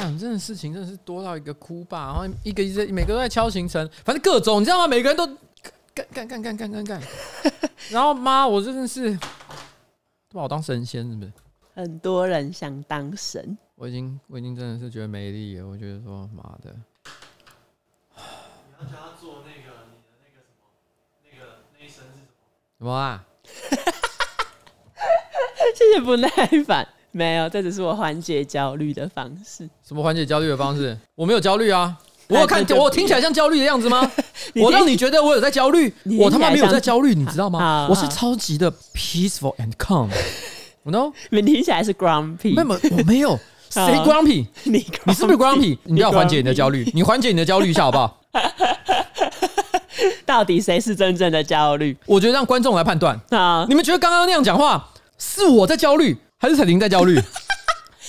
干这种事情真的是多到一个哭吧，然后一个一个每个都在敲行程，反正各种你知道吗？每个人都干干干干干干干，然后妈，我真的是都把我当神仙是不是？很多人想当神，我已经我已经真的是觉得没力了，我觉得说妈的。你要叫他做那个你的那个什么，那个那一声是什么？什么啊？谢谢不耐烦。没有，这只是我缓解焦虑的方式。什么缓解焦虑的方式？我没有焦虑啊！我有看我听起来像焦虑的样子吗？我让你觉得我有在焦虑，我他妈没有在焦虑，你知道吗？我是超级的 peaceful and calm。You know？你听起来是 grumpy。没有，我没有。谁 grumpy？你你是不是 grumpy？你不要缓解你的焦虑，你缓解你的焦虑一下好不好？到底谁是真正的焦虑？我觉得让观众来判断。啊！你们觉得刚刚那样讲话是我在焦虑？还是彩玲在焦虑？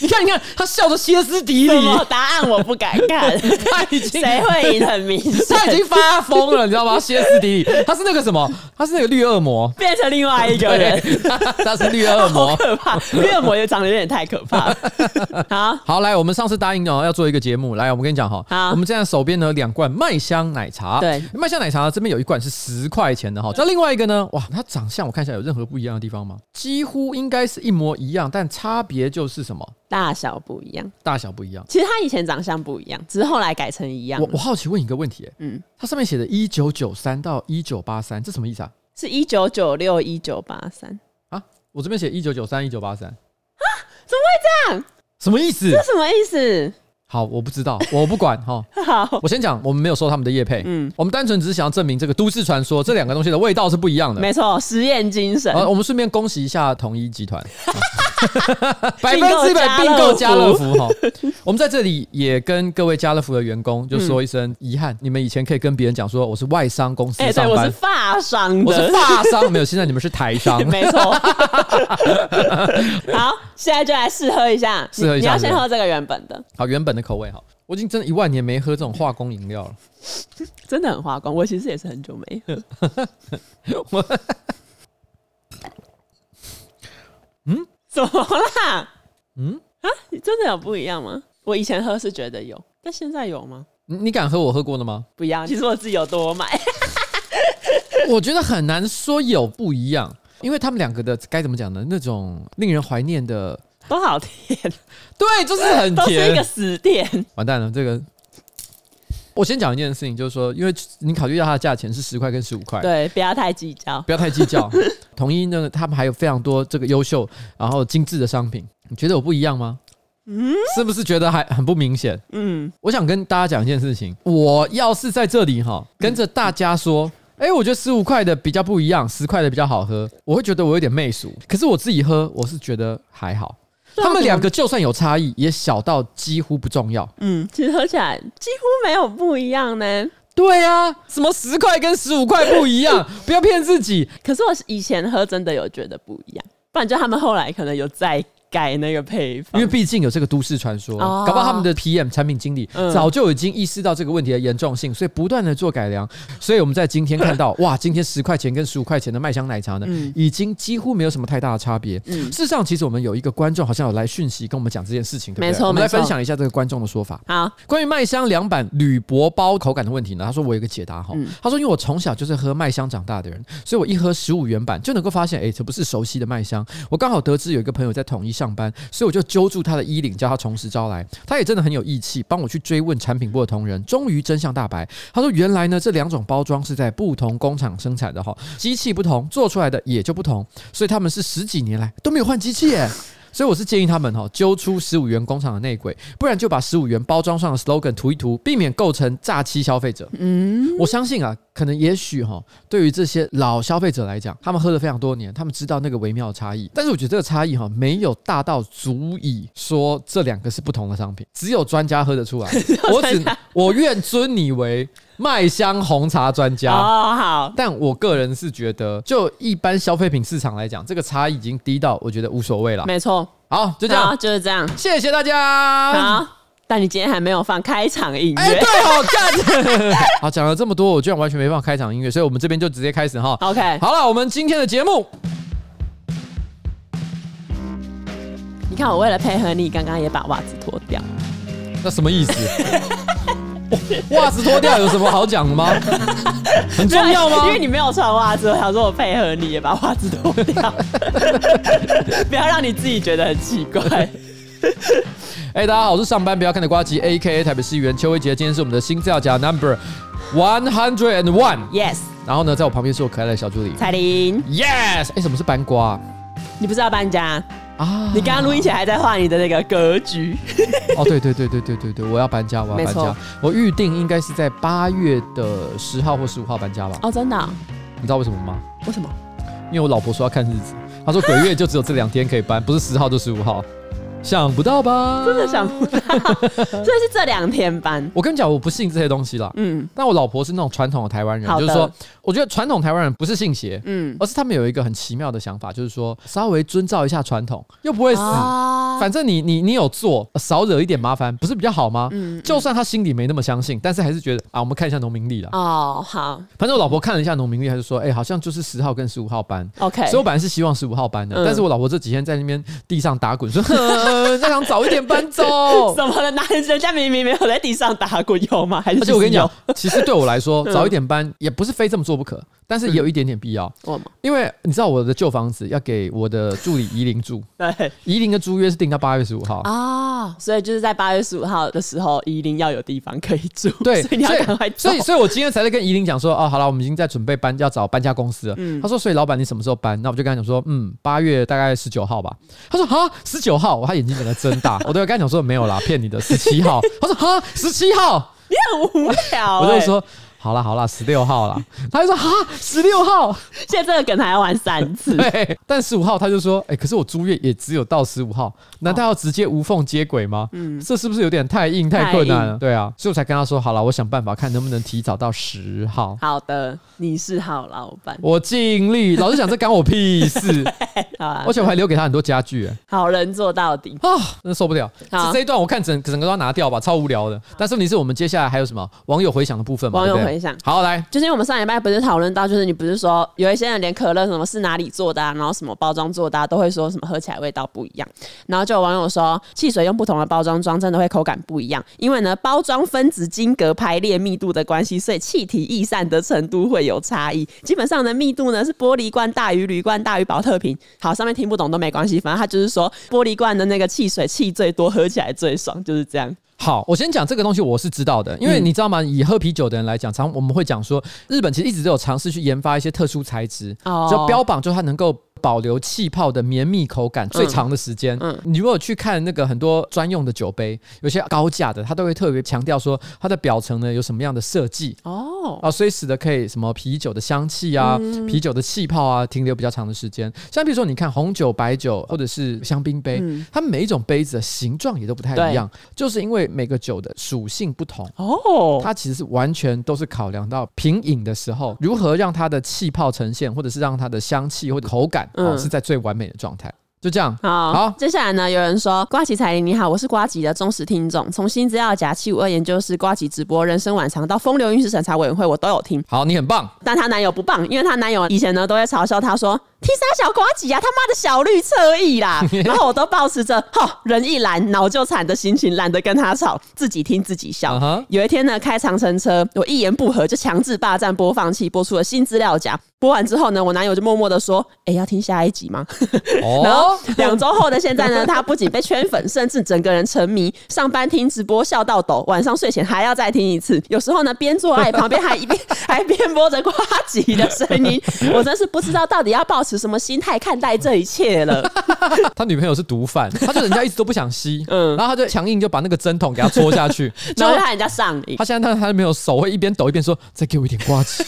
你看，你看，他笑的歇斯底里。答案我不敢看，他已经谁会赢很明显，他已经发疯了，你知道吗？歇斯底里，他是那个什么？他是那个绿恶魔，变成另外一个人。他是绿恶魔，好可怕！绿恶魔也长得有点太可怕了。好好，来，我们上次答应哦要做一个节目，来，我们跟你讲哈，好，我们现在手边呢两罐麦香奶茶，对，麦香奶茶这边有一罐是十块钱的哈，那另外一个呢？哇，它长相我看一下有任何不一样的地方吗？几乎应该是一模一样，但差别就是什么？大小不一样，大小不一样。其实他以前长相不一样，只是后来改成一样。我我好奇问一个问题，嗯，它上面写的一九九三到一九八三，这什么意思啊？是一九九六一九八三啊？我这边写一九九三一九八三啊？怎么会这样？什么意思？这什么意思？好，我不知道，我不管哈。好，我先讲，我们没有收他们的业配，嗯，我们单纯只是想要证明这个都市传说，这两个东西的味道是不一样的。没错，实验精神。我们顺便恭喜一下统一集团。百分之百并购家乐福哈！我们在这里也跟各位家乐福的员工就说一声遗憾，你们以前可以跟别人讲说我是外商公司上班，对，我是发商，我是发商，没有，现在你们是台商，没错。好，现在就来试喝一下，试喝一下，你要先喝这个原本的，好，原本的口味好。我已经真的一万年没喝这种化工饮料了，真的很化工。我其实也是很久没喝，我，嗯。怎么啦？嗯啊，真的有不一样吗？我以前喝是觉得有，但现在有吗？你敢喝我喝过的吗？不一样，其实我自己有多买。我觉得很难说有不一样，因为他们两个的该怎么讲呢？那种令人怀念的都好甜，对，就是很甜，都是一个死甜。完蛋了，这个。我先讲一件事情，就是说，因为你考虑到它的价钱是十块跟十五块，对，不要太计较，不要太计较。统一呢，他们还有非常多这个优秀然后精致的商品，你觉得我不一样吗？嗯，是不是觉得还很不明显？嗯，我想跟大家讲一件事情，我要是在这里哈，跟着大家说，哎、欸，我觉得十五块的比较不一样，十块的比较好喝，我会觉得我有点媚俗。可是我自己喝，我是觉得还好。他们两个就算有差异，也小到几乎不重要。嗯，其实喝起来几乎没有不一样呢。对啊，什么十块跟十五块不一样？不要骗自己。可是我以前喝真的有觉得不一样，不然就他们后来可能有在。改那个配方，因为毕竟有这个都市传说，哦、搞不好他们的 PM 产品经理早就已经意识到这个问题的严重性，所以不断的做改良。所以我们在今天看到，哇，今天十块钱跟十五块钱的麦香奶茶呢，嗯、已经几乎没有什么太大的差别。嗯、事实上，其实我们有一个观众好像有来讯息跟我们讲这件事情，对不对？没错，我们来分享一下这个观众的说法。好，关于麦香两版铝箔包口感的问题呢，他说我有一个解答哈。嗯、他说，因为我从小就是喝麦香长大的人，所以我一喝十五元版就能够发现，哎，这不是熟悉的麦香。我刚好得知有一个朋友在统一上班，所以我就。揪住他的衣领，叫他从实招来。他也真的很有义气，帮我去追问产品部的同仁。终于真相大白，他说：“原来呢，这两种包装是在不同工厂生产的哈，机器不同，做出来的也就不同。所以他们是十几年来都没有换机器。所以我是建议他们哈，揪出十五元工厂的内鬼，不然就把十五元包装上的 slogan 涂一涂，避免构成诈欺消费者。嗯，我相信啊。”可能也许哈，对于这些老消费者来讲，他们喝了非常多年，他们知道那个微妙的差异。但是我觉得这个差异哈，没有大到足以说这两个是不同的商品。只有专家喝得出来。我只我愿尊你为麦香红茶专家。哦，好。但我个人是觉得，就一般消费品市场来讲，这个差异已经低到我觉得无所谓了。没错。好，就这样，就是这样。谢谢大家。好。但你今天还没有放开场音乐，哎，对，好干。好，讲了这么多，我居然完全没放开场音乐，所以我们这边就直接开始哈。OK，好了，我们今天的节目，你看我为了配合你，刚刚也把袜子脱掉。那什么意思？袜子脱掉有什么好讲的吗？很重要吗？因为你没有穿袜子，我想说我配合你，也把袜子脱掉，不要让你自己觉得很奇怪。哎、欸，大家好，我是上班不要看的瓜吉，A.K.A 台北市议员邱威杰。今天是我们的新资料夹 Number One Hundred and One，Yes。然后呢，在我旁边是我可爱的小助理彩玲，Yes。哎、欸，什么是搬瓜？你不是要搬家？啊！你刚刚录音前还在画你的那个格局。哦，对对对对对对对，我要搬家，我要搬家。我预定应该是在八月的十号或十五号搬家吧。哦，真的、啊？你知道为什么吗？为什么？因为我老婆说要看日子，她说鬼月就只有这两天可以搬，不是十号就十五号。想不到吧？真的想不到，所以是这两天搬。我跟你讲，我不信这些东西啦。嗯，但我老婆是那种传统的台湾人，就是说，我觉得传统台湾人不是信邪，嗯，而是他们有一个很奇妙的想法，就是说稍微遵照一下传统，又不会死，啊、反正你你你有做，少惹一点麻烦，不是比较好吗？嗯，就算他心里没那么相信，但是还是觉得啊，我们看一下农民历了。哦，好。反正我老婆看了一下农民历，还是说，哎、欸，好像就是十号跟十五号搬。OK，所以我本来是希望十五号搬的，嗯、但是我老婆这几天在那边地上打滚，说 呵再想早一。点搬走 什么的？男人家明明没有在地上打滚，有吗？还是？而且我跟你讲，其实对我来说，早一点搬也不是非这么做不可，但是也有一点点必要。因为你知道我的旧房子要给我的助理怡玲住，对，怡玲的租约是定到八月十五号啊，所以就是在八月十五号的时候，怡玲要有地方可以住。对，所以你要赶快走。所以，所以我今天才在跟怡玲讲说，哦，好了，我们已经在准备搬，要找搬家公司了。嗯，他说，所以老板你什么时候搬？那我就跟他讲说，嗯，八月大概十九号吧。他说，啊，十九号，他眼睛本来睁大。我都要跟他讲说，没有。啦，骗你的十七号。他说哈，十七号，你很无聊、欸。我就说。好了好了，十六号了。他就说哈，十六号，现在这个梗还要玩三次。对，但十五号他就说，哎、欸，可是我租约也只有到十五号，难道要直接无缝接轨吗？嗯，这是不是有点太硬太困难了？对啊，所以我才跟他说，好了，我想办法看能不能提早到十号。好的，你是好老板，我尽力。老实讲，这干我屁事。而且我还留给他很多家具。好人做到底啊，真的受不了。这一段我看整整个都要拿掉吧，超无聊的。但是问题是我们接下来还有什么网友回响的部分吗？网友回。好来，就是因为我们上礼拜不是讨论到，就是你不是说有一些人连可乐什么是哪里做的啊，然后什么包装做的啊，都会说什么喝起来味道不一样。然后就有网友说，汽水用不同的包装装，真的会口感不一样，因为呢包装分子晶格排列密度的关系，所以气体逸散的程度会有差异。基本上的密度呢是玻璃罐大于铝罐大于保特瓶。好，上面听不懂都没关系，反正他就是说玻璃罐的那个汽水气最多，喝起来最爽，就是这样。好，我先讲这个东西，我是知道的，因为你知道吗？以喝啤酒的人来讲，常我们会讲说，日本其实一直都有尝试去研发一些特殊材质，就标榜就它能够。保留气泡的绵密口感最长的时间。嗯，嗯，你如果去看那个很多专用的酒杯，有些高价的，它都会特别强调说它的表层呢有什么样的设计。哦。啊，所以使得可以什么啤酒的香气啊、嗯、啤酒的气泡啊停留比较长的时间。像比如说你看红酒、白酒或者是香槟杯，嗯、它每一种杯子的形状也都不太一样，就是因为每个酒的属性不同。哦，它其实是完全都是考量到品饮的时候如何让它的气泡呈现，或者是让它的香气或者口感。嗯，是在最完美的状态。就这样，好，好，接下来呢，有人说，瓜吉彩铃你好，我是瓜吉的忠实听众，从新资料夹七五二研究室、瓜吉直播、人生晚长到风流韵事审查委员会，我都有听。好，你很棒，但她男友不棒，因为她男友以前呢都会嘲笑她说，听啥小瓜吉啊，他妈的小绿侧翼啦，然后我都保持着哈人一懒脑就惨的心情，懒得跟他吵，自己听自己笑。Uh huh. 有一天呢，开长城车，我一言不合就强制霸占播放器，播出了新资料夹。播完之后呢，我男友就默默的说：“哎、欸，要听下一集吗？” oh? 然后两周后的现在呢，他不仅被圈粉，甚至整个人沉迷。上班听直播笑到抖，晚上睡前还要再听一次。有时候呢，边做爱旁边还一边 还边播着瓜吉的声音。我真是不知道到底要抱持什么心态看待这一切了。他女朋友是毒贩，他就人家一直都不想吸，嗯，然后他就强硬就把那个针筒给他戳下去，然后他人家上瘾。他现在他他女朋友手会一边抖一边说：“再给我一点瓜子。”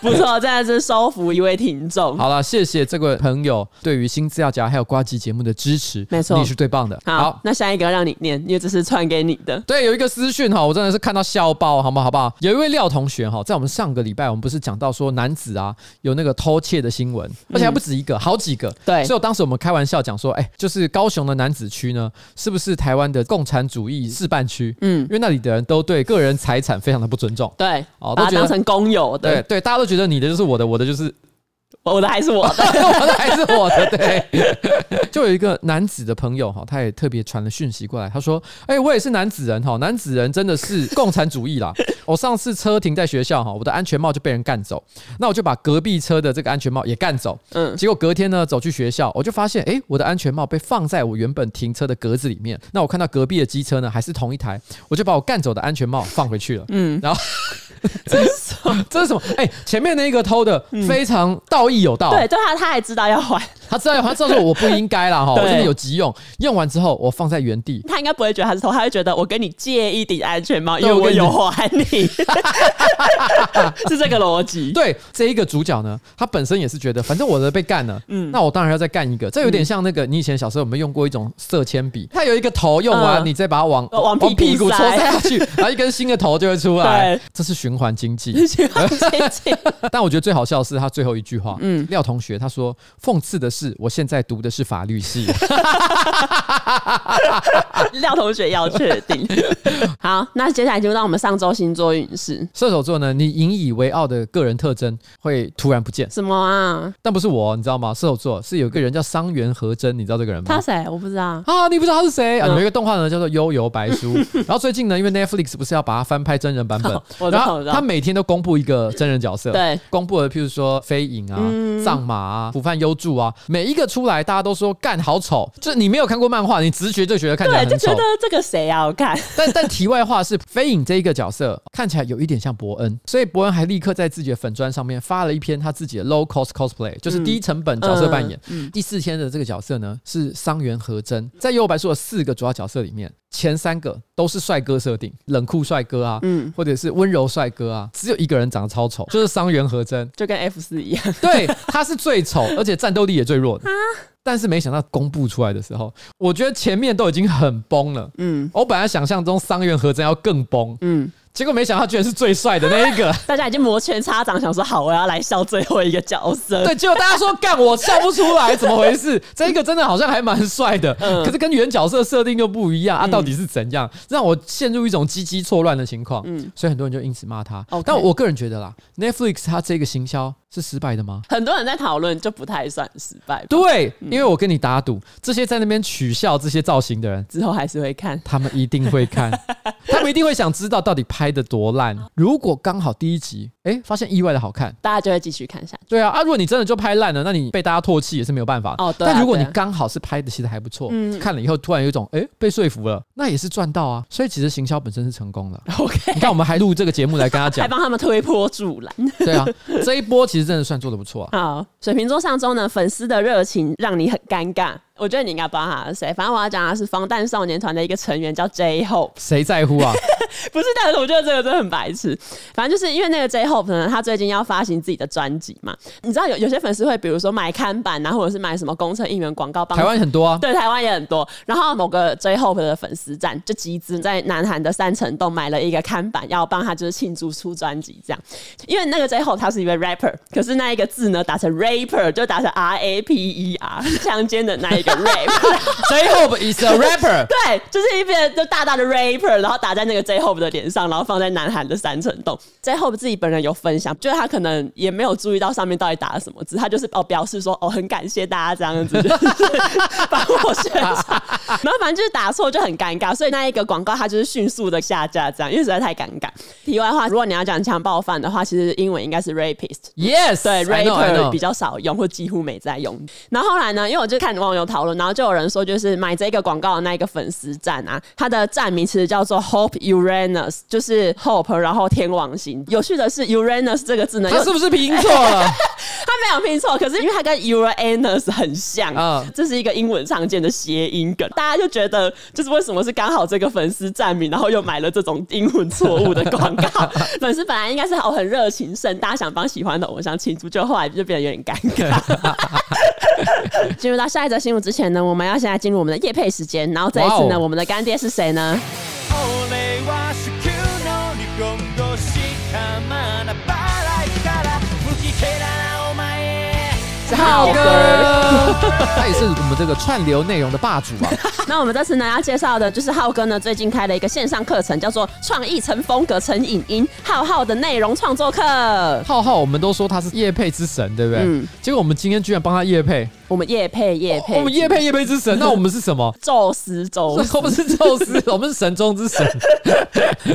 不错，真的是收服一位听众。好了，谢谢这位朋友对于新资料夹还有瓜吉节目的支持。没错，你是最棒的。好，好，那下一个让你念，因为这是传给你的。对，有一个私讯哈，我真的是看到笑爆，好不好？好不好？有一位廖同学哈，在我们上个礼拜，我们不是讲到说男子啊有那个偷窃的新闻，而且还不止一个，好几个。对，所以当时我们开玩笑讲说，哎，就是高雄的男子区呢，是不是台湾的共产主义示范区？嗯，因为那里的人都对个人财产非常的不尊重。对，哦，都觉得当成公有的。对对，大家都觉得你的就是我的。我的就是我的还是我的，我的还是我的。对，就有一个男子的朋友哈，他也特别传了讯息过来，他说：“哎，我也是男子人哈，男子人真的是共产主义啦。我上次车停在学校哈，我的安全帽就被人干走，那我就把隔壁车的这个安全帽也干走。嗯，结果隔天呢，走去学校，我就发现，哎，我的安全帽被放在我原本停车的格子里面。那我看到隔壁的机车呢，还是同一台，我就把我干走的安全帽放回去了。嗯，然后。” 这是什么？哎、欸，前面那一个偷的非常道义有道。对，对他他还知道要还，他知道要还，知道说我不应该啦 哈，我真的有急用，用完之后我放在原地。他应该不会觉得他是偷，他会觉得我跟你借一顶安全帽，因为我有还你，是这个逻辑。对，这一个主角呢，他本身也是觉得，反正我的被干了，嗯，那我当然要再干一个。这有点像那个你以前小时候有没有用过一种色铅笔？它有一个头，用完你再把它往往屁股戳下去，然后一根新的头就会出来。对，这是循环经济。但我觉得最好笑的是他最后一句话。嗯，廖同学他说：“讽刺的是，我现在读的是法律系。” 廖同学要确定。好，那接下来就到我们上周星座运势。射手座呢，你引以为傲的个人特征会突然不见。什么啊？但不是我，你知道吗？射手座是有一个人叫桑原和真，你知道这个人吗？他谁？我不知道啊，你不知道他是谁？嗯、啊？有一个动画呢，叫做《幽游白书》。然后最近呢，因为 Netflix 不是要把它翻拍真人版本，我知道，我知道。他每天都公布一个真人角色，对，公布了，譬如说飞影啊、藏马啊、浦饭幽助啊，每一个出来，大家都说干好丑，就是你没有看过漫画，你直觉就觉得看起来很丑，对，就觉得这个谁要看？但但题外话是，飞影这一个角色看起来有一点像伯恩，所以伯恩还立刻在自己的粉砖上面发了一篇他自己的 low cost cosplay，就是低成本角色扮演。第四天的这个角色呢是桑原和真，在《幽游白书》的四个主要角色里面。前三个都是帅哥设定，冷酷帅哥啊，嗯，或者是温柔帅哥啊，只有一个人长得超丑，就是桑原和真，就跟 F 四一样，对，他是最丑，而且战斗力也最弱。的。啊，但是没想到公布出来的时候，我觉得前面都已经很崩了，嗯，我本来想象中桑原和真要更崩，嗯。结果没想到居然是最帅的那一个，大家已经摩拳擦掌，想说好，我要来笑最后一个角色。对，结果大家说干，我笑不出来，怎么回事？这一个真的好像还蛮帅的，嗯、可是跟原角色设定又不一样啊，到底是怎样让我陷入一种机机错乱的情况？嗯，所以很多人就因此骂他。但我个人觉得啦，Netflix 它这个行销。是失败的吗？很多人在讨论，就不太算失败。对，因为我跟你打赌，这些在那边取笑这些造型的人，之后还是会看。他们一定会看，他们一定会想知道到底拍的多烂。如果刚好第一集，哎，发现意外的好看，大家就会继续看下去。对啊，啊，如果你真的就拍烂了，那你被大家唾弃也是没有办法。哦，对。但如果你刚好是拍的其实还不错，嗯，看了以后突然有一种哎被说服了，那也是赚到啊。所以其实行销本身是成功的。OK，你看我们还录这个节目来跟他讲，还帮他们推波助澜。对啊，这一波其实真的算做的不错啊。好，水瓶座上周呢，粉丝的热情让你很尴尬。我觉得你应该不知道他是谁，反正我要讲的是防弹少年团的一个成员叫 J Hope。谁在乎啊？不是，但是我觉得这个真的很白痴。反正就是因为那个 J Hope 呢，他最近要发行自己的专辑嘛。你知道有有些粉丝会，比如说买看板啊，或者是买什么工程应援广告帮。台湾很多啊，对，台湾也很多。然后某个 J Hope 的粉丝站就集资在南韩的三层洞买了一个看板，要帮他就是庆祝出专辑这样。因为那个 J Hope 他是一位 rapper，可是那一个字呢打成 rapper 就打成 R A P E R，强奸的那一个 rap。J-Hope is a rapper，对，就是一边就大大的 rapper，然后打在那个 J-Hope 的脸上，然后放在南韩的三层洞。J-Hope 自己本人有分享，就是他可能也没有注意到上面到底打了什么字，他就是哦表示说哦很感谢大家这样子，就是帮我宣传，然后反正就是打错就很尴尬，所以那一个广告他就是迅速的下架，这样因为实在太尴尬。题外话，如果你要讲强暴犯的话，其实英文应该是 rapist，yes，对，rapper 比较少用或几乎没在用。然后后来呢，因为我就看网友讨论，然后就有人说。就是买这个广告的那一个粉丝站啊，他的站名其实叫做 Hope Uranus，就是 Hope，然后天王星。有趣的是 Uranus 这个字呢，它是不是拼错了？它没有拼错，可是因为它跟 Uranus 很像啊，这是一个英文常见的谐音梗，大家就觉得就是为什么是刚好这个粉丝站名，然后又买了这种英文错误的广告。粉丝本来应该是好很热情盛，大家想帮喜欢的偶像庆祝，就后来就变得有点尴尬。进入到下一则新闻之前呢，我们要先来进入我们的夜配时间。然后这一次呢，我们的干爹是谁呢？是浩哥。他也是我们这个串流内容的霸主啊。那我们这次呢要介绍的就是浩哥呢最近开了一个线上课程，叫做“创意成风格成影音”，浩浩的内容创作课。浩浩，我们都说他是叶配之神，对不对？嗯。结果我们今天居然帮他叶配。我们叶配叶配，我们叶配叶配之神，那我们是什么？宙斯宙斯，我们是宙斯，我们是神中之神。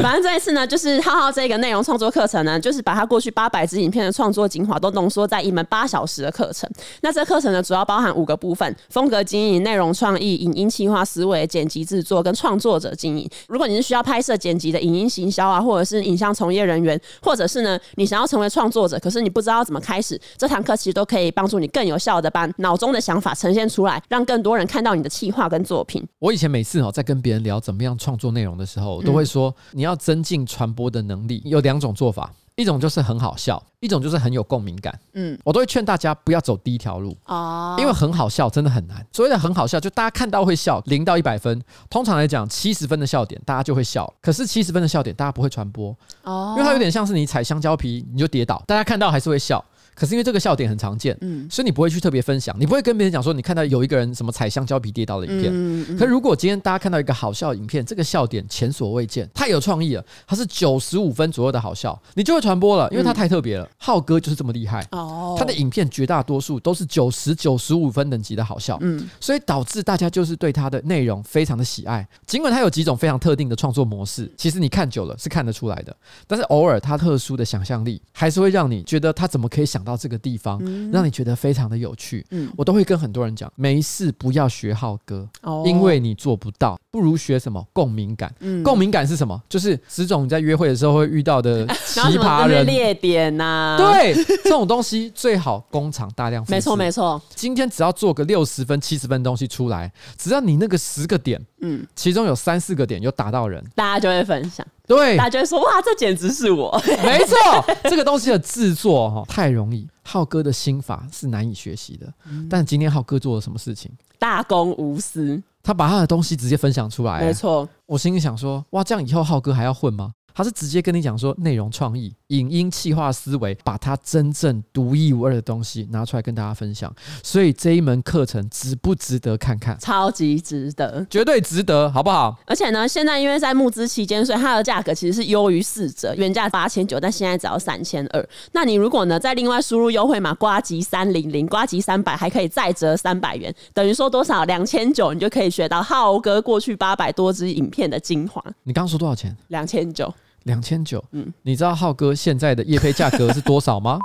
反正这一次呢，就是浩浩这个内容创作课程呢，就是把他过去八百支影片的创作精华都浓缩在一门八小时的课程。那这课程呢，主要包含五个部分：风格经营、内容创意、影音企划思维、剪辑制作跟创作者经营。如果你是需要拍摄剪辑的影音行销啊，或者是影像从业人员，或者是呢，你想要成为创作者，可是你不知道怎么开始，这堂课其实都可以帮助你更有效的把脑中的想法呈现出来，让更多人看到你的企划跟作品。我以前每次哦，在跟别人聊怎么样创作内容的时候，都会说，你要增进传播的能力，有两种做法，一种就是很好笑，一种就是很有共鸣感。嗯，我都会劝大家不要走第一条路哦，因为很好笑真的很难。所谓的很好笑，就大家看到会笑，零到一百分，通常来讲七十分的笑点，大家就会笑。可是七十分的笑点，大家不会传播哦，因为它有点像是你踩香蕉皮，你就跌倒，大家看到还是会笑。可是因为这个笑点很常见，嗯，所以你不会去特别分享，你不会跟别人讲说你看到有一个人什么踩香蕉皮跌倒的影片。嗯嗯、可是如果今天大家看到一个好笑影片，这个笑点前所未见，太有创意了，它是九十五分左右的好笑，你就会传播了，因为它太特别了。嗯、浩哥就是这么厉害哦，他的影片绝大多数都是九十九十五分等级的好笑，嗯，所以导致大家就是对他的内容非常的喜爱。尽管他有几种非常特定的创作模式，其实你看久了是看得出来的，但是偶尔他特殊的想象力还是会让你觉得他怎么可以想到这个地方。让你觉得非常的有趣，嗯，我都会跟很多人讲，没事不要学浩哥，哦，因为你做不到，不如学什么共鸣感。嗯，共鸣感是什么？就是十种你在约会的时候会遇到的 奇葩人列点呐，对，这种东西最好工厂大量。没错没错，今天只要做个六十分、七十分东西出来，只要你那个十个点，嗯，其中有三四个点有打到人，大家就会分享。对，大家就会说哇，这简直是我。没错，这个东西的制作哈太容易，浩哥的心法是难以学习的。嗯、但今天浩哥做了什么事情？大公无私，他把他的东西直接分享出来。没错，我心里想说，哇，这样以后浩哥还要混吗？他是直接跟你讲说，内容创意、影音企划思维，把他真正独一无二的东西拿出来跟大家分享。所以这一门课程值不值得看看？超级值得，绝对值得，好不好？而且呢，现在因为在募资期间，所以它的价格其实是优于四折，原价八千九，但现在只要三千二。那你如果呢，再另外输入优惠码“呱吉三零零”，呱吉三百还可以再折三百元，等于说多少？两千九，你就可以学到浩哥过去八百多支影片的精华。你刚刚说多少钱？两千九。两千九，嗯，你知道浩哥现在的夜配价格是多少吗？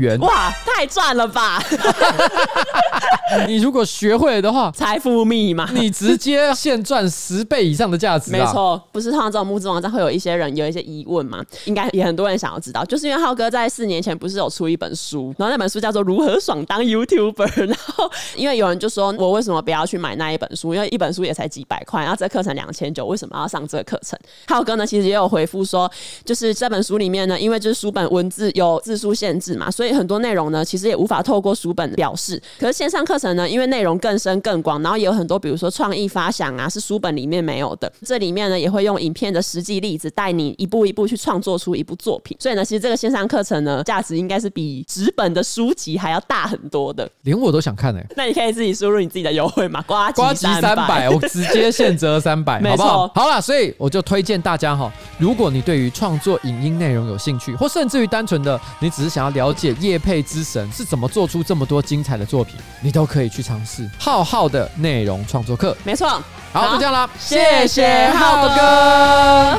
元哇，太赚了吧！你如果学会了的话，财富密码，你直接现赚十倍以上的价值。没错，不是通常这种募资网站会有一些人有一些疑问吗？应该也很多人想要知道，就是因为浩哥在四年前不是有出一本书，然后那本书叫做《如何爽当 YouTuber》，然后因为有人就说我为什么不要去买那一本书？因为一本书也才几百块，然后这课程两千九，为什么要上这个课程？浩哥呢，其实也有回复说，就是这本书里面呢，因为就是书本文字有字数限制嘛。所以很多内容呢，其实也无法透过书本表示。可是线上课程呢，因为内容更深更广，然后也有很多，比如说创意发想啊，是书本里面没有的。这里面呢，也会用影片的实际例子，带你一步一步去创作出一部作品。所以呢，其实这个线上课程呢，价值应该是比纸本的书籍还要大很多的。连我都想看哎、欸，那你可以自己输入你自己的优惠码，呱吉三百，我直接现折三百，好不好？好了，所以我就推荐大家哈，如果你对于创作影音内容有兴趣，或甚至于单纯的你只是想要了解业配之神是怎么做出这么多精彩的作品，你都可以去尝试浩浩的内容创作课。没错，好，好就这样啦，谢谢浩哥。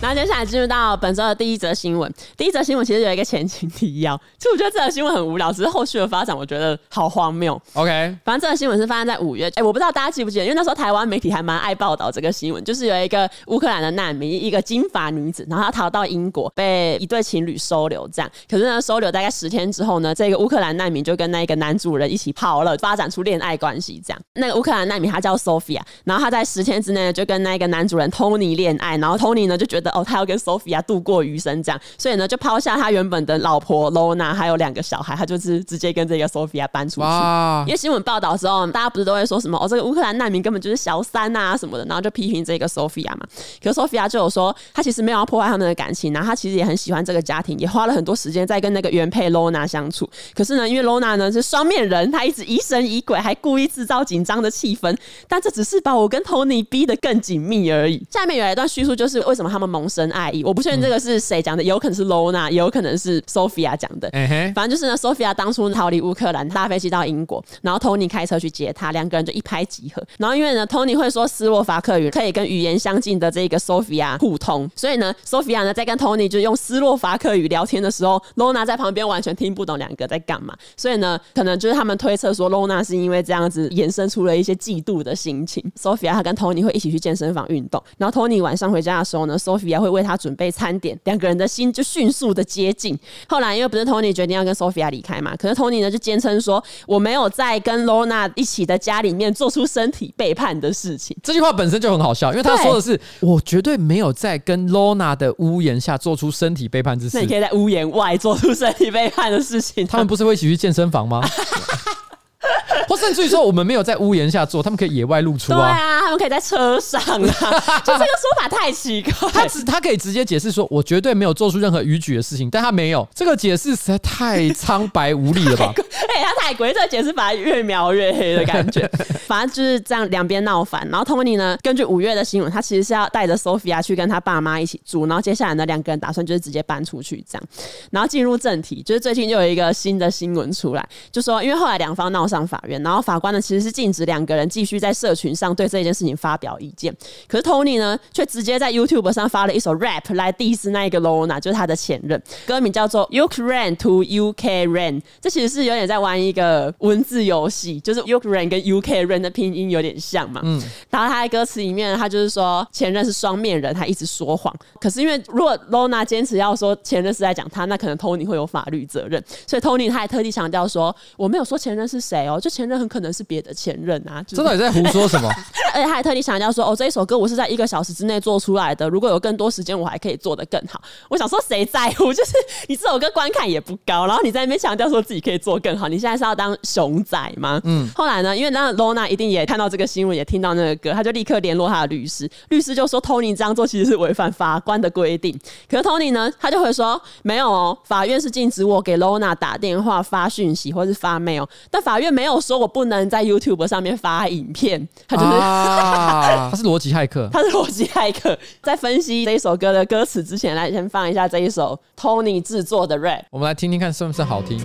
然后接下来进入到本周的第一则新闻。第一则新闻其实有一个前情提要，其实我觉得这则新闻很无聊，只是后续的发展我觉得好荒谬。OK，反正这则新闻是发生在五月，哎，我不知道大家记不记得，因为那时候台湾媒体还蛮爱报道这个新闻，就是有一个乌克兰的难民，一个金发女子，然后她逃到英国，被一对情侣收留，这样。可是呢，收留大概十天之后呢，这个乌克兰难民就跟那个男主人一起跑了，发展出恋爱关系，这样。那个乌克兰难民她叫 Sophia，然后她在十天之内就跟那个男主人 Tony 恋爱，然后 Tony 呢就觉得。哦，他要跟 Sophia 度过余生这样，所以呢就抛下他原本的老婆 Lona 还有两个小孩，他就是直接跟这个 Sophia 搬出去。哇因为新闻报道之后，大家不是都会说什么哦，这个乌克兰难民根本就是小三啊什么的，然后就批评这个 Sophia 嘛。可是 Sophia 就有说，他其实没有要破坏他们的感情，然后他其实也很喜欢这个家庭，也花了很多时间在跟那个原配 Lona 相处。可是呢，因为 Lona 呢是双面人，他一直疑神疑鬼，还故意制造紧张的气氛，但这只是把我跟 Tony 逼得更紧密而已。下面有一段叙述，就是为什么他们萌生爱意。我不确定这个是谁讲的，有可能是 Lona，也有可能是 Sophia 讲的。反正就是呢，Sophia 当初逃离乌克兰，搭飞机到英国，然后 Tony 开车去接他，两个人就一拍即合。然后因为呢，Tony 会说斯洛伐克语，可以跟语言相近的这个 Sophia 互通，所以呢，Sophia 呢在跟 Tony 就用斯洛伐克语聊天的时候，Lona 在旁边完全听不懂两个在干嘛。所以呢，可能就是他们推测说，Lona 是因为这样子衍生出了一些嫉妒的心情。Sophia 她跟 Tony 会一起去健身房运动，然后 Tony 晚上回家的时候呢，Sophia 会为他准备餐点，两个人的心就迅速的接近。后来因为不是 Tony 决定要跟 Sophia 离开嘛，可是 Tony 呢就坚称说，我没有在跟 Lona 一起的家里面做出身体背叛的事情。这句话本身就很好笑，因为他说的是我绝对没有在跟 Lona 的屋檐下做出身体背叛之事。那你可以在屋檐外做出身体背叛的事情。他们不是会一起去健身房吗？或甚至于说，我们没有在屋檐下做，他们可以野外露出啊。对啊，他们可以在车上啊。就这个说法太奇怪。他只他可以直接解释说，我绝对没有做出任何逾矩的事情，但他没有。这个解释实在太苍白无力了吧？哎，他太鬼，这个解释反而越描越黑的感觉。反正就是这样，两边闹翻。然后 Tony 呢，根据五月的新闻，他其实是要带着 Sophia 去跟他爸妈一起住。然后接下来呢，两个人打算就是直接搬出去这样。然后进入正题，就是最近就有一个新的新闻出来，就说因为后来两方闹上法院。然后法官呢，其实是禁止两个人继续在社群上对这件事情发表意见。可是 Tony 呢，却直接在 YouTube 上发了一首 rap 来 diss 那一个 Lona，就是他的前任。歌名叫做 Ukraine to Ukraine。这其实是有点在玩一个文字游戏，就是 Ukraine 跟 Ukraine 的拼音有点像嘛。嗯。然后他在歌词里面，他就是说前任是双面人，他一直说谎。可是因为如果 Lona 坚持要说前任是在讲他，那可能 Tony 会有法律责任。所以 Tony 他还特地强调说，我没有说前任是谁哦，就前任。很可能是别的前任啊！真的你在胡说什么？而且他还特地强调说：“哦，这一首歌我是在一个小时之内做出来的，如果有更多时间，我还可以做得更好。”我想说，谁在乎？就是你这首歌观看也不高，然后你在那边强调说自己可以做更好，你现在是要当熊仔吗？嗯。后来呢，因为那 Lona 一定也看到这个新闻，也听到那个歌，他就立刻联络他的律师，律师就说：“Tony 这样做其实是违反法官的规定。”可是 Tony 呢，他就会说：“没有哦，法院是禁止我给 Lona 打电话、发讯息或是发 mail，但法院没有说我不能在 YouTube 上面发影片。”他就是、啊。他是逻辑骇客，他是逻辑骇客。在分析这一首歌的歌词之前，来先放一下这一首 Tony 制作的 rap，我们来听听看是不是好听。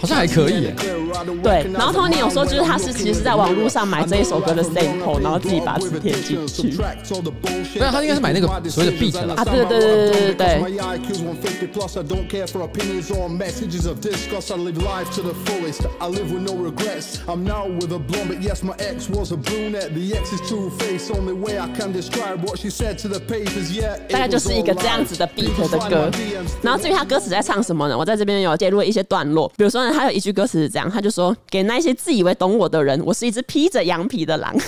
好像还可以耶。对，然后 Tony 有说，就是他是其实是在网络上买这一首歌的 sample，然后自己把词填进去。对，他应该是买那个所谓的 beat 了。啊，对对对对对对对。大概就是一个这样子的 beat 的歌，然后至于他歌词在唱什么呢？我在这边有揭露一些段落，比如说呢，他有一句歌词是这样，他就说：“给那些自以为懂我的人，我是一只披着羊皮的狼。”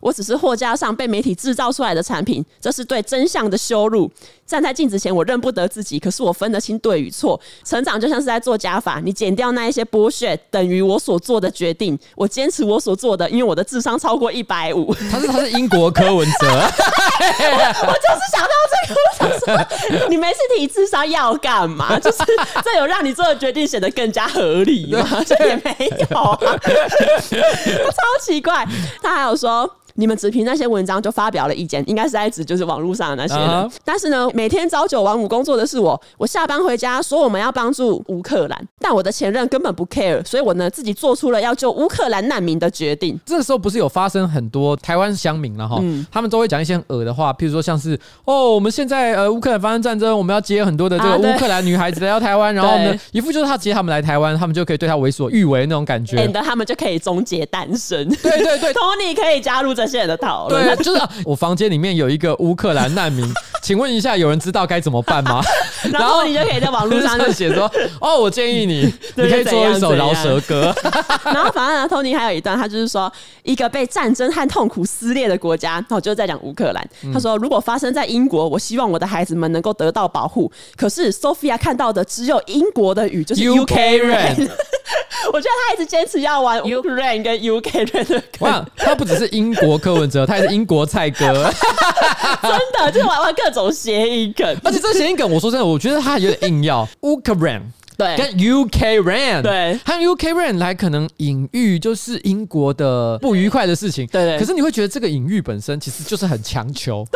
我只是货架上被媒体制造出来的产品，这是对真相的羞辱。站在镜子前，我认不得自己，可是我分得清对与错。成长就像是在做加法，你减掉那一些剥削，等于我所做的决定。我坚持我所做的，因为我的智商超过一百五。他是他是英国柯文哲，我就是想到这个，我想说，你没事提智商要干嘛？就是这有让你做的决定显得更加合理吗？这也没有啊，超奇怪。他还有说。你们只凭那些文章就发表了意见，应该是在指就是网络上的那些人。Uh huh. 但是呢，每天朝九晚五工作的是我。我下班回家说我们要帮助乌克兰，但我的前任根本不 care，所以我呢自己做出了要救乌克兰难民的决定。这时候不是有发生很多台湾乡民了哈，嗯、他们都会讲一些很恶的话，譬如说像是哦，我们现在呃乌克兰发生战争，我们要接很多的这个乌克兰女孩子来到台湾，啊、然后呢一副就是他接他们来台湾，他们就可以对他为所欲为那种感觉，免得他们就可以终结单身。对对对，托尼 可以加入这。这些人的讨论。对，就是、啊、我房间里面有一个乌克兰难民，请问一下，有人知道该怎么办吗？然后你就可以在网络上就写说：“哦，我建议你，你可以做一首饶舌歌。” 然后反正呢，托尼还有一段，他就是说，一个被战争和痛苦撕裂的国家，那我就在讲乌克兰。他说：“如果发生在英国，我希望我的孩子们能够得到保护。可是 Sophia 看到的只有英国的雨，就是 UK rain。我觉得他一直坚持要玩 Ukraine 跟 UK rain 的歌。他不只是英国柯文哲，他也是英国蔡哥。真的，就是玩玩各种谐音梗。而且这谐音梗，我说真的，我觉得他有点硬要 Ukraine。对，跟 UK rain，对，和 UK rain 来可能隐喻就是英国的不愉快的事情，对。可是你会觉得这个隐喻本身其实就是很强求，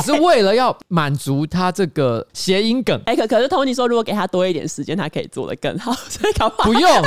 只是为了要满足他这个谐音梗。哎、欸，可可是 Tony 说，如果给他多一点时间，他可以做得更好，所以搞不好不用，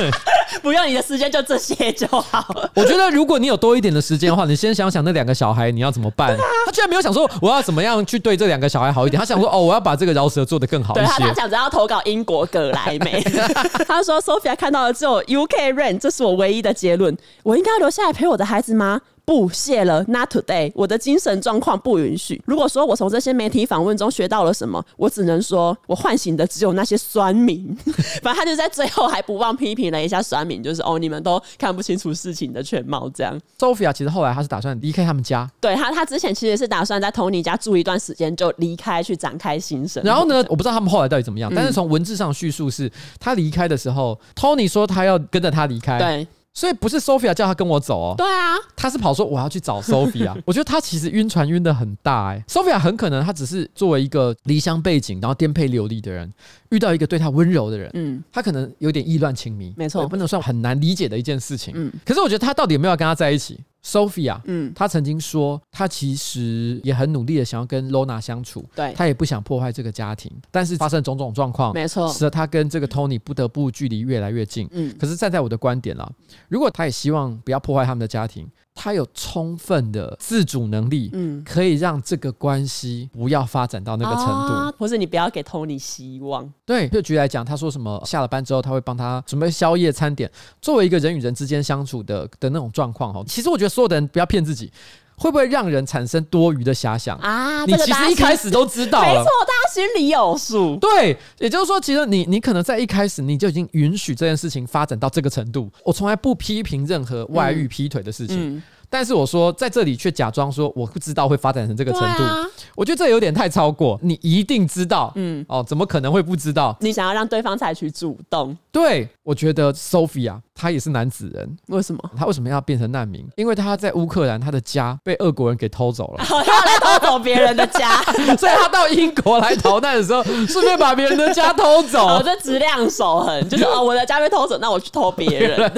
不用你的时间就这些就好。我觉得如果你有多一点的时间的话，你先想想那两个小孩你要怎么办。他居然没有想说我要怎么样去对这两个小孩好一点，他想说哦，我要把这个饶舌做得更好一些。对，他他想着要投稿英国葛莱美。他说：“Sophia 看到了只有 UK rain，这是我唯一的结论。我应该要留下来陪我的孩子吗？”不，谢了，Not today。我的精神状况不允许。如果说我从这些媒体访问中学到了什么，我只能说我唤醒的只有那些酸民。反正他就在最后还不忘批评了一下酸民，就是哦，你们都看不清楚事情的全貌。这样，Sophia 其实后来他是打算离开他们家。对他，他之前其实是打算在 Tony 家住一段时间，就离开去展开新生。然后呢，我不知道他们后来到底怎么样，但是从文字上叙述是，他离开的时候，Tony 说他要跟着他离开。对。所以不是 Sophia 叫他跟我走哦，对啊，他是跑说我要去找 Sophia。我觉得他其实晕船晕的很大哎，Sophia 很可能他只是作为一个离乡背景，然后颠沛流离的人，遇到一个对他温柔的人，嗯，他可能有点意乱情迷，没错，不能算很难理解的一件事情，嗯。可是我觉得他到底有没有跟他在一起？Sophia，嗯，她曾经说，她其实也很努力的想要跟 Lorna 相处，对，她也不想破坏这个家庭，但是发生种种状况，没错，使得她跟这个 Tony 不得不距离越来越近，嗯，可是站在我的观点啦，如果她也希望不要破坏他们的家庭。他有充分的自主能力，嗯，可以让这个关系不要发展到那个程度，啊、或是你不要给 Tony 希望。对，就举例来讲，他说什么下了班之后他会帮他准备宵夜餐点，作为一个人与人之间相处的的那种状况哈。其实我觉得所有的人不要骗自己，会不会让人产生多余的遐想啊？你其实一开始都知道了，没错，大家心里有数。对，也就是说，其实你你可能在一开始你就已经允许这件事情发展到这个程度。我从来不批评任何外遇、劈腿的事情。嗯嗯但是我说在这里却假装说我不知道会发展成这个程度，啊、我觉得这有点太超过。你一定知道，嗯，哦，怎么可能会不知道？你想要让对方采取主动？对，我觉得 Sophia 他也是男子人，为什么？他为什么要变成难民？因为他在乌克兰，他的家被俄国人给偷走了，他来偷走别人的家，所以他到英国来逃难的时候，顺便把别人的家偷走。我这质量守恒，就是哦，我的家被偷走，那我去偷别人。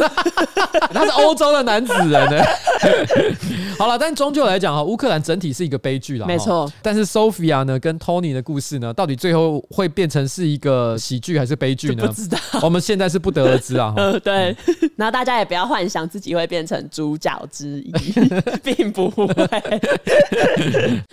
他是欧洲的男子人呢。好了，但终究来讲哈，乌克兰整体是一个悲剧了，没错。但是 Sophia 呢，跟 Tony 的故事呢，到底最后会变成是一个喜剧还是悲剧呢？不知道，我们现在是不得而知啊。呃，对。然后大家也不要幻想自己会变成主角之一，并不会。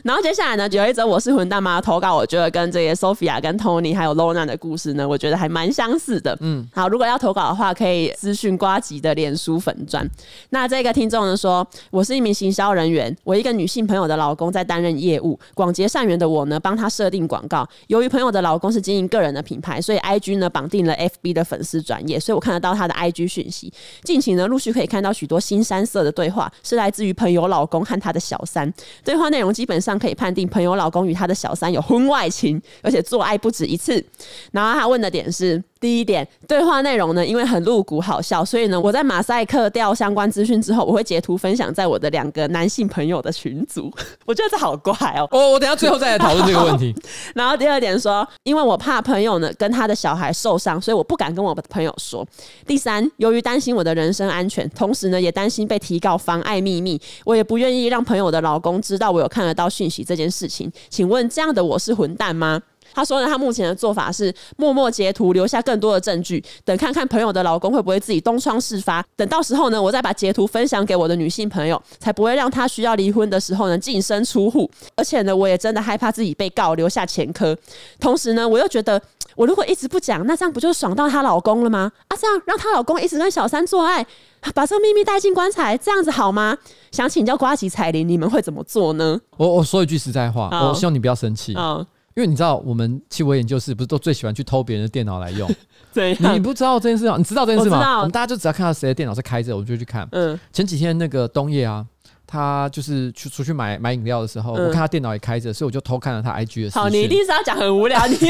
然后接下来呢，有一则我是混蛋妈投稿，我觉得跟这些 Sophia、跟 Tony 还有 Lorna 的故事呢，我觉得还蛮相似的。嗯，好，如果要投稿的话，可以私讯瓜吉的脸书粉专。那这个听众呢说，我是一名行销人员，我一个女性朋友的老公在担任业务，广结善缘的我呢，帮他设定广告。由于朋友的老公是经营个人的品牌，所以 IG 呢绑定了 FB 的粉丝专业，所以我看得到他的 IG 讯息。近期呢，陆续可以看到许多新三色的对话，是来自于朋友老公和他的小三。对话内容基本上可以判定朋友老公与他的小三有婚外情，而且做爱不止一次。然后他问的点是。第一点，对话内容呢，因为很露骨好笑，所以呢，我在马赛克掉相关资讯之后，我会截图分享在我的两个男性朋友的群组。我觉得这好怪哦。我我等下最后再来讨论这个问题。然后第二点说，因为我怕朋友呢跟他的小孩受伤，所以我不敢跟我的朋友说。第三，由于担心我的人身安全，同时呢也担心被提告妨碍秘密，我也不愿意让朋友的老公知道我有看得到讯息这件事情。请问这样的我是混蛋吗？他说呢，他目前的做法是默默截图，留下更多的证据，等看看朋友的老公会不会自己东窗事发。等到时候呢，我再把截图分享给我的女性朋友，才不会让他需要离婚的时候呢净身出户。而且呢，我也真的害怕自己被告留下前科。同时呢，我又觉得我如果一直不讲，那这样不就爽到她老公了吗？啊，这样让她老公一直跟小三做爱，把这个秘密带进棺材，这样子好吗？想请教瓜吉彩铃，你们会怎么做呢？我我说一句实在话，我希望你不要生气啊。因为你知道，我们气味研究室不是都最喜欢去偷别人的电脑来用？对，你不知道这件事吗？你知道这件事吗？我，我们大家就只要看到谁的电脑是开着，我们就去看。嗯，前几天那个东叶啊。他就是去出去买买饮料的时候，嗯、我看他电脑也开着，所以我就偷看了他 IG 的。好，你一定是要讲很无聊，你要制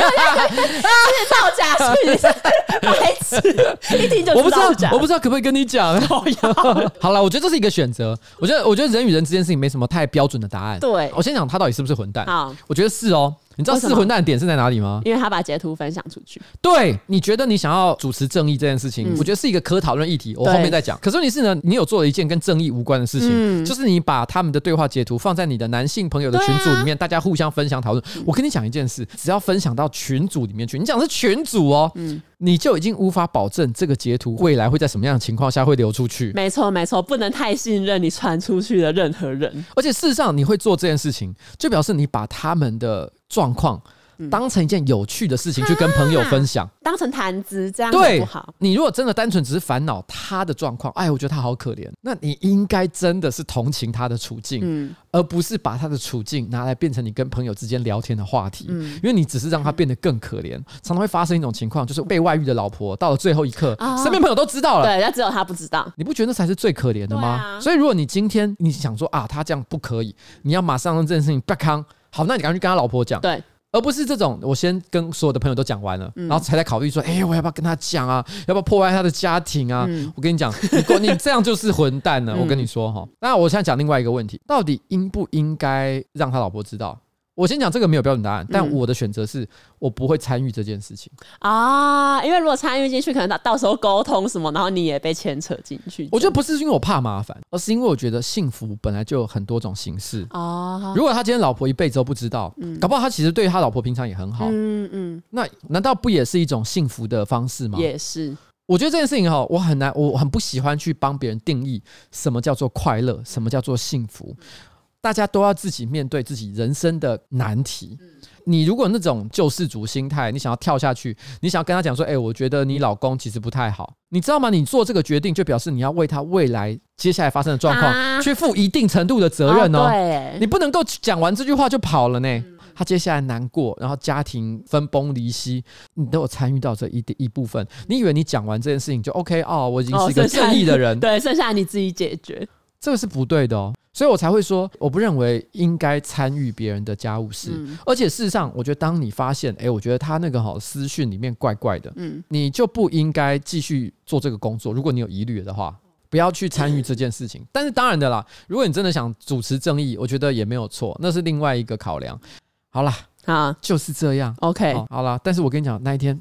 造假讯，白痴，一听就我不知道，我不知道可不可以跟你讲。好了，我觉得这是一个选择。我觉得，我觉得人与人之间事情没什么太标准的答案。对，我先讲他到底是不是混蛋。好，我觉得是哦。你知道四混蛋的点是在哪里吗？因为他把截图分享出去。对，你觉得你想要主持正义这件事情，嗯、我觉得是一个可讨论议题。我后面再讲。可是问题是呢，你有做了一件跟正义无关的事情，嗯、就是你把他们的对话截图放在你的男性朋友的群组里面，啊、大家互相分享讨论。我跟你讲一件事，只要分享到群组里面去，你讲的是群组哦。嗯你就已经无法保证这个截图未来会在什么样的情况下会流出去。没错，没错，不能太信任你传出去的任何人。而且事实上，你会做这件事情，就表示你把他们的状况。当成一件有趣的事情去跟朋友分享，当成谈资这样不好。你如果真的单纯只是烦恼他的状况，哎，我觉得他好可怜，那你应该真的是同情他的处境，嗯，而不是把他的处境拿来变成你跟朋友之间聊天的话题，嗯，因为你只是让他变得更可怜。常常会发生一种情况，就是被外遇的老婆到了最后一刻，身边朋友都知道了，对，但只有他不知道。你不觉得那才是最可怜的吗？所以如果你今天你想说啊，他这样不可以，你要马上让这件事情不康。好，那你赶快去跟他老婆讲，对。而不是这种，我先跟所有的朋友都讲完了，然后才在考虑说，哎，我要不要跟他讲啊？要不要破坏他的家庭啊？我跟你讲，你 你这样就是混蛋了。我跟你说哈，那我现在讲另外一个问题，到底应不应该让他老婆知道？我先讲这个没有标准答案，但我的选择是我不会参与这件事情啊，因为如果参与进去，可能到到时候沟通什么，然后你也被牵扯进去。我觉得不是因为我怕麻烦，而是因为我觉得幸福本来就有很多种形式啊。如果他今天老婆一辈子都不知道，嗯搞不好他其实对他老婆平常也很好，嗯嗯，那难道不也是一种幸福的方式吗？也是。我觉得这件事情哈，我很难，我很不喜欢去帮别人定义什么叫做快乐，什么叫做幸福。大家都要自己面对自己人生的难题。你如果那种救世主心态，你想要跳下去，你想要跟他讲说：“哎，我觉得你老公其实不太好。”你知道吗？你做这个决定，就表示你要为他未来接下来发生的状况去负一定程度的责任哦。对，你不能够讲完这句话就跑了呢。他接下来难过，然后家庭分崩离析，你都有参与到这一一部分。你以为你讲完这件事情就 OK 哦？我已经是一个正义的人，对，剩下你自己解决。这个是不对的哦，所以我才会说，我不认为应该参与别人的家务事。嗯、而且事实上，我觉得当你发现，哎，我觉得他那个好私讯里面怪怪的，嗯，你就不应该继续做这个工作。如果你有疑虑的话，不要去参与这件事情。嗯、但是当然的啦，如果你真的想主持正义，我觉得也没有错，那是另外一个考量。好啦，啊，就是这样。OK，好啦，但是我跟你讲，那一天。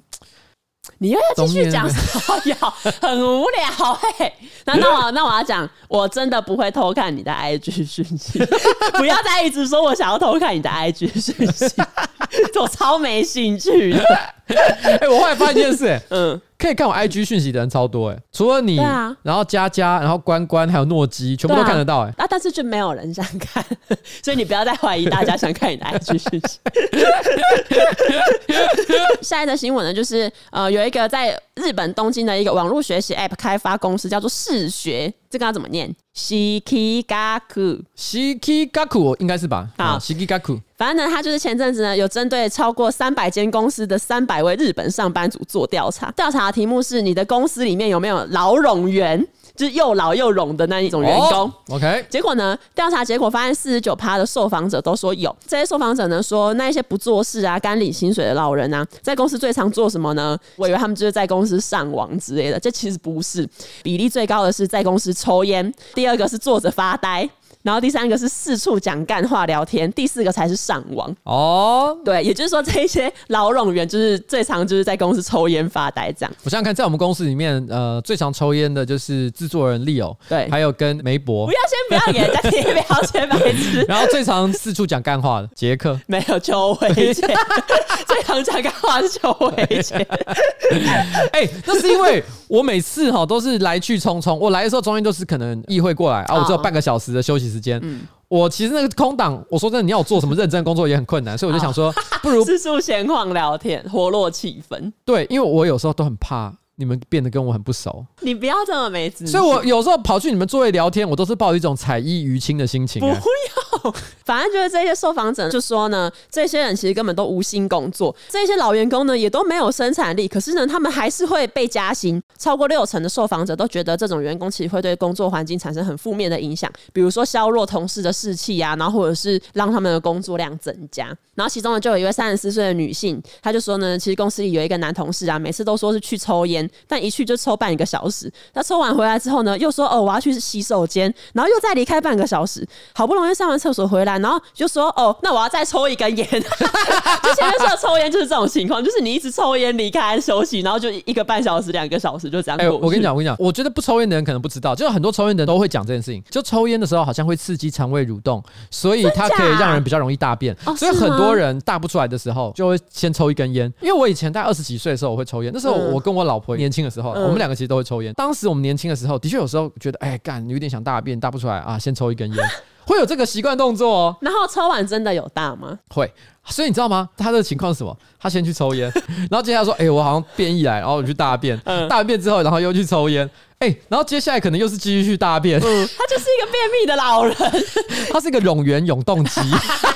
你又要继续讲什么？要很无聊哎、欸。那那我 那我要讲，我真的不会偷看你的 IG 讯息。不要再一直说我想要偷看你的 IG 讯息，我超没兴趣的。哎、欸，我后来发现一件事、欸，嗯。可以看我 IG 讯息的人超多哎，除了你，啊、然后佳佳，然后关关，还有诺基，全部都看得到哎。啊，但是就没有人想看，所以你不要再怀疑大家想看你的 IG 讯息。下一则新闻呢，就是呃，有一个在日本东京的一个网络学习 App 开发公司，叫做视学，这个要怎么念？Shikigaku，Shikigaku 应该是吧？好，Shikigaku。反正呢，他就是前阵子呢，有针对超过三百间公司的三百位日本上班族做调查。调查的题目是：你的公司里面有没有老冗员？就是又老又冗的那一种员工。Oh, OK，结果呢？调查结果发现，四十九趴的受访者都说有。这些受访者呢说，那一些不做事啊、干领薪水的老人啊，在公司最常做什么呢？我以为他们就是在公司上网之类的，这其实不是。比例最高的是在公司抽烟，第二个是坐着发呆。然后第三个是四处讲干话聊天，第四个才是上网哦。对，也就是说这些老冗员就是最常就是在公司抽烟发呆这样。我想想看，在我们公司里面，呃，最常抽烟的就是制作人 Leo，对，还有跟梅博。不要先不要给人家贴标签白痴。然后最常四处讲干话的杰克，没有邱伟杰，最常讲干话是邱伟杰。哎，那是因为我每次哈都是来去匆匆，我来的时候中间都是可能议会过来啊，我只有半个小时的休息时间，嗯，我其实那个空档，我说真的，你要我做什么认真工作也很困难，所以我就想说，不如 四处闲逛聊天，活络气氛。对，因为我有时候都很怕。你们变得跟我很不熟，你不要这么没自信。所以我有时候跑去你们座位聊天，我都是抱一种采衣娱亲的心情。不 反正就是这些受访者就说呢，这些人其实根本都无心工作，这些老员工呢也都没有生产力，可是呢，他们还是会被加薪。超过六成的受访者都觉得这种员工其实会对工作环境产生很负面的影响，比如说削弱同事的士气啊，然后或者是让他们的工作量增加。然后其中呢，就有一位三十四岁的女性，她就说呢，其实公司里有一个男同事啊，每次都说是去抽烟，但一去就抽半个小时。他抽完回来之后呢，又说哦，我要去洗手间，然后又再离开半个小时。好不容易上完厕所回来，然后就说哦，那我要再抽一根烟。之 前就说抽烟就是这种情况，就是你一直抽烟离开休息，然后就一个半小时、两个小时就这样过。哎、欸，我跟你讲，我跟你讲，我觉得不抽烟的人可能不知道，就是很多抽烟的人都会讲这件事情。就抽烟的时候好像会刺激肠胃蠕动，所以它可以让人比较容易大便。哦、所以很多人大不出来的时候，就会先抽一根烟。因为我以前大概二十几岁的时候，我会抽烟。那时候我跟我老婆年轻的时候，嗯、我们两个其实都会抽烟。当时我们年轻的时候，的确有时候觉得，哎，干，有点想大便，大不出来啊，先抽一根烟，会有这个习惯动作哦。然后抽完真的有大吗？会。所以你知道吗？他的情况是什么？他先去抽烟，然后接下来说，哎，我好像便意来，然后我去大便，大完便之后，然后又去抽烟。哎、欸，然后接下来可能又是继续去大便。嗯，他就是一个便秘的老人，他是一个冗员永动机，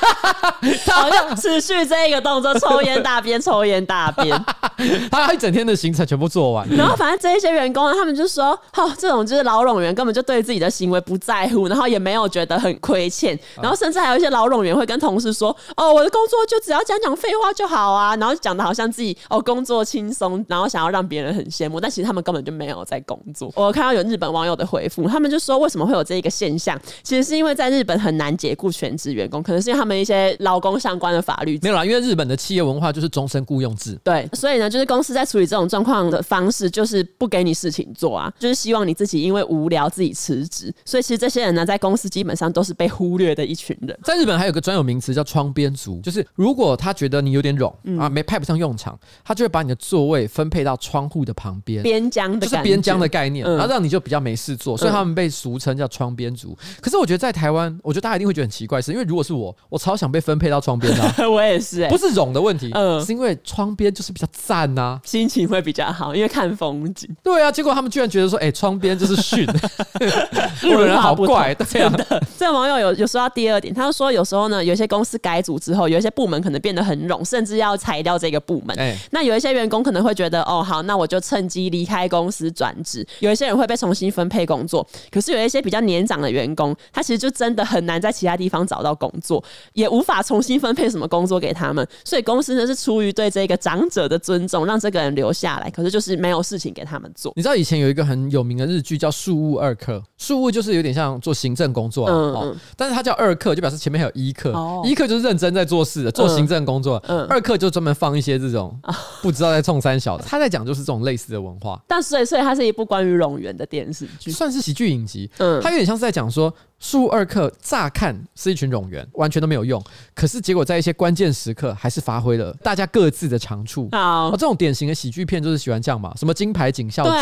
好像持续这一个动作，抽烟大便，抽烟大便，他一整天的行程全部做完。然后反正这一些员工呢，他们就说，哦，这种就是老冗员根本就对自己的行为不在乎，然后也没有觉得很亏欠，然后甚至还有一些老冗员会跟同事说，哦，我的工作就只要讲讲废话就好啊，然后讲的好像自己哦工作轻松，然后想要让别人很羡慕，但其实他们根本就没有在工作。我看到有日本网友的回复，他们就说为什么会有这一个现象？其实是因为在日本很难解雇全职员工，可能是因为他们一些劳工相关的法律。没有啦，因为日本的企业文化就是终身雇佣制。对，所以呢，就是公司在处理这种状况的方式，就是不给你事情做啊，就是希望你自己因为无聊自己辞职。所以其实这些人呢，在公司基本上都是被忽略的一群人。在日本还有个专有名词叫窗边族，就是如果他觉得你有点冗、嗯、啊，没派不上用场，他就会把你的座位分配到窗户的旁边，边疆的就是边疆的概念，嗯、然后让你。你就比较没事做，所以他们被俗称叫窗边族。嗯、可是我觉得在台湾，我觉得大家一定会觉得很奇怪，是因为如果是我，我超想被分配到窗边的、啊。我也是、欸，不是冗的问题，嗯，是因为窗边就是比较赞呐、啊，心情会比较好，因为看风景。对啊，结果他们居然觉得说，哎、欸，窗边就是逊，日本人好怪，对啊。这个网友有有说到第二点，他就说有时候呢，有一些公司改组之后，有一些部门可能变得很冗，甚至要裁掉这个部门。哎、欸，那有一些员工可能会觉得，哦，好，那我就趁机离开公司转职。有一些人会被。重新分配工作，可是有一些比较年长的员工，他其实就真的很难在其他地方找到工作，也无法重新分配什么工作给他们。所以公司呢是出于对这个长者的尊重，让这个人留下来。可是就是没有事情给他们做。你知道以前有一个很有名的日剧叫《庶务二课》，庶务就是有点像做行政工作，嗯嗯，但是他叫二课，就表示前面还有一课，哦、一课就是认真在做事的，做行政工作，嗯嗯、二课就专门放一些这种不知道在冲三小的。他在讲就是这种类似的文化。但所以所以它是一部关于冗员的电视剧，算是喜剧影集。嗯，它有点像是在讲说。庶务二课乍看是一群冗员，完全都没有用，可是结果在一些关键时刻还是发挥了大家各自的长处。好，这种典型的喜剧片就是喜欢这样嘛，什么金牌警校军，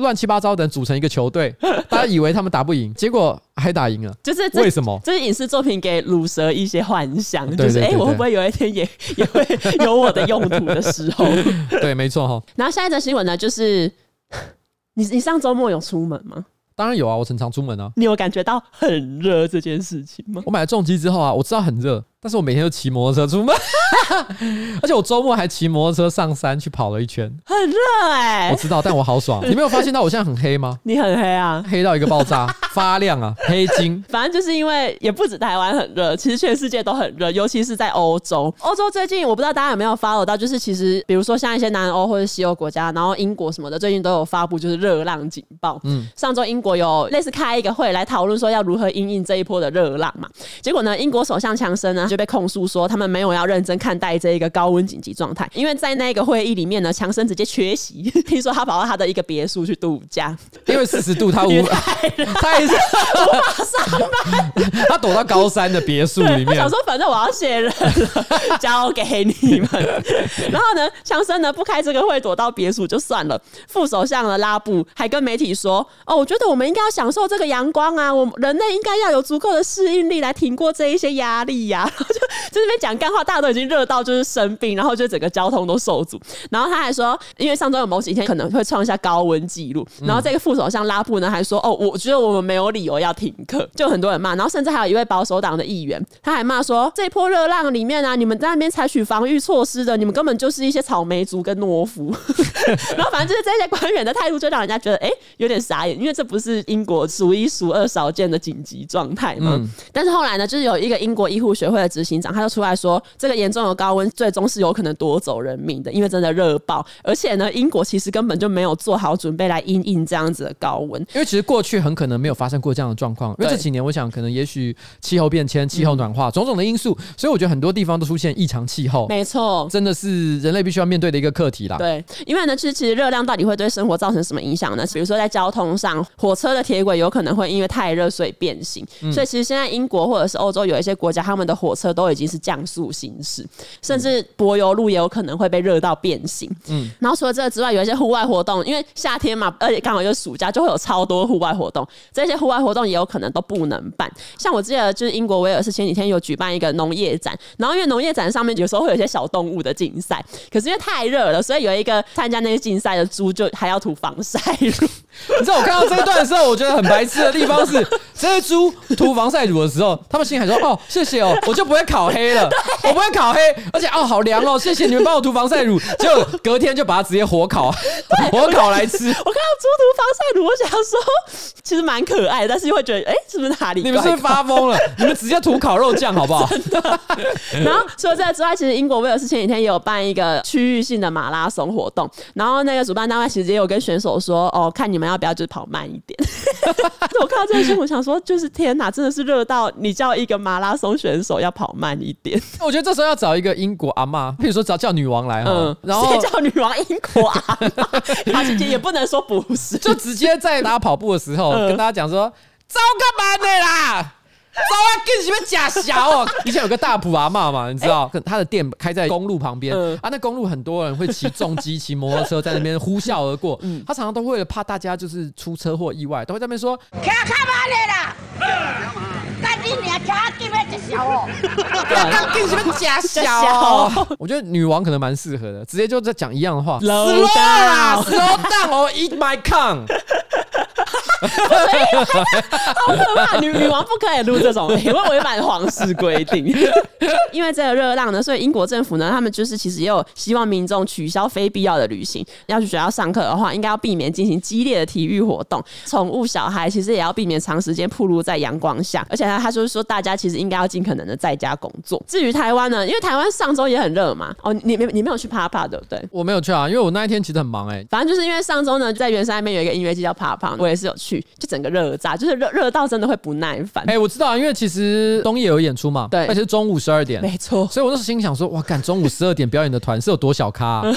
乱、啊、七八糟的人组成一个球队，大家以为他们打不赢，结果还打赢了，就是为什么？这是影视作品给鲁蛇一些幻想，就是哎、欸，我会不会有一天也 也会有我的用途的时候？对，没错哈。然后下一则新闻呢，就是你你上周末有出门吗？当然有啊，我常常出门啊。你有感觉到很热这件事情吗？我买了重机之后啊，我知道很热。但是我每天都骑摩托车出门，而且我周末还骑摩托车上山去跑了一圈，很热哎、欸。我知道，但我好爽。你没有发现到我现在很黑吗？你很黑啊，黑到一个爆炸，发亮啊，黑金。反正就是因为也不止台湾很热，其实全世界都很热，尤其是在欧洲。欧洲最近我不知道大家有没有 follow 到，就是其实比如说像一些南欧或者西欧国家，然后英国什么的，最近都有发布就是热浪警报。嗯，上周英国有类似开一个会来讨论说要如何应应这一波的热浪嘛。结果呢，英国首相强生呢就就被控诉说他们没有要认真看待这一个高温紧急状态，因为在那个会议里面呢，强生直接缺席，听说他跑到他的一个别墅去度假，因为四十度他无 他也是无法上班，他躲到高山的别墅里面，想说反正我要卸任了，交给你们。然后呢，强生呢不开这个会，躲到别墅就算了。副首相的拉布还跟媒体说：“哦，我觉得我们应该要享受这个阳光啊，我们人类应该要有足够的适应力来挺过这一些压力呀、啊。”就就这边讲干话，大家都已经热到就是生病，然后就整个交通都受阻。然后他还说，因为上周有某几天可能会创下高温记录。然后这个副首相拉布呢还说：“哦，我觉得我们没有理由要停课。”就很多人骂，然后甚至还有一位保守党的议员，他还骂说：“这一波热浪里面啊，你们在那边采取防御措施的，你们根本就是一些草莓族跟懦夫。”然后反正就是这些官员的态度，就让人家觉得哎、欸、有点傻眼，因为这不是英国数一数二少见的紧急状态嘛？嗯、但是后来呢，就是有一个英国医护学会的执行长，他就出来说，这个严重的高温最终是有可能夺走人命的，因为真的热爆，而且呢，英国其实根本就没有做好准备来应应这样子的高温，因为其实过去很可能没有发生过这样的状况，因为这几年我想可能也许气候变迁、气候暖化、嗯、种种的因素，所以我觉得很多地方都出现异常气候，没错，真的是人类必须要面对的一个课题啦。对，因为呢，其实其实热量到底会对生活造成什么影响呢？比如说在交通上，火车的铁轨有可能会因为太热所以变形，嗯、所以其实现在英国或者是欧洲有一些国家，他们的火车都已经是降速行驶，甚至柏油路也有可能会被热到变形。嗯，然后除了这个之外，有一些户外活动，因为夏天嘛，而且刚好又是暑假，就会有超多户外活动，这些户外活动也有可能都不能办。像我记得就是英国威尔士前几天有举办一个农业展，然后因为农业展上面有时候会有一些小动物的竞赛，可是因为太热了，所以有一个参加那些竞赛的猪就还要涂防晒乳。你知道我看到这一段的时候，我觉得很白痴的地方是，这些猪涂防晒乳的时候，他们心里还说：“哦，谢谢哦，我就不会烤黑了，我不会烤黑，而且哦，好凉哦，谢谢你们帮我涂防晒乳。”就隔天就把它直接火烤，火烤来吃。我看到猪涂防晒乳，我想说其实蛮可爱的，但是又会觉得，哎、欸，是不是哪里？你们是不是发疯了？你们直接涂烤肉酱好不好？真的。然后除了这个之外，其实英国威尔士前几天也有办一个区域性的马拉松活动，然后那个主办单位其实也有跟选手说：“哦，看你们要不要就是跑慢一点。”我看到这个新闻，想说就是天哪，真的是热到你叫一个马拉松选手要跑慢一点。我觉得这时候要找一个英国阿妈，比如说找叫女王来哈，嗯、然后叫女王英国阿妈，他姐姐也不能说不是，就直接在大家跑步的时候跟大家讲说：“走干嘛的啦？”早啊，跟你们假小哦！以前有个大埔阿妈嘛，你知道，他的店开在公路旁边、欸、啊。那公路很多人会骑重机、骑摩托车在那边呼啸而过。嗯，他常常都会怕大家就是出车祸意外，都会在那边说：“开开嘛的啦！”赶紧你开，给你们假小哦！跟你们假小。我觉得女王可能蛮适合的，直接就在讲一样的话。Slow down，slow down，eat my con。好可怕！女女王不可以录这种，因为违反皇室规定。因为这个热浪呢，所以英国政府呢，他们就是其实也有希望民众取消非必要的旅行。要去学校上课的话，应该要避免进行激烈的体育活动。宠物小孩其实也要避免长时间曝露在阳光下。而且呢，他就是说，大家其实应该要尽可能的在家工作。至于台湾呢，因为台湾上周也很热嘛。哦，你没你没有去趴趴对不对？我没有去啊，因为我那一天其实很忙哎、欸。反正就是因为上周呢，在圆山那边有一个音乐季叫趴趴，我也是有去，就整个热炸，就是热热到真的会不耐烦。哎、欸，我知道啊，因为其实东野有演出嘛，对，而且是中午十二点，没错。所以我那时候心想说，哇，赶中午十二点表演的团是有多小咖、啊？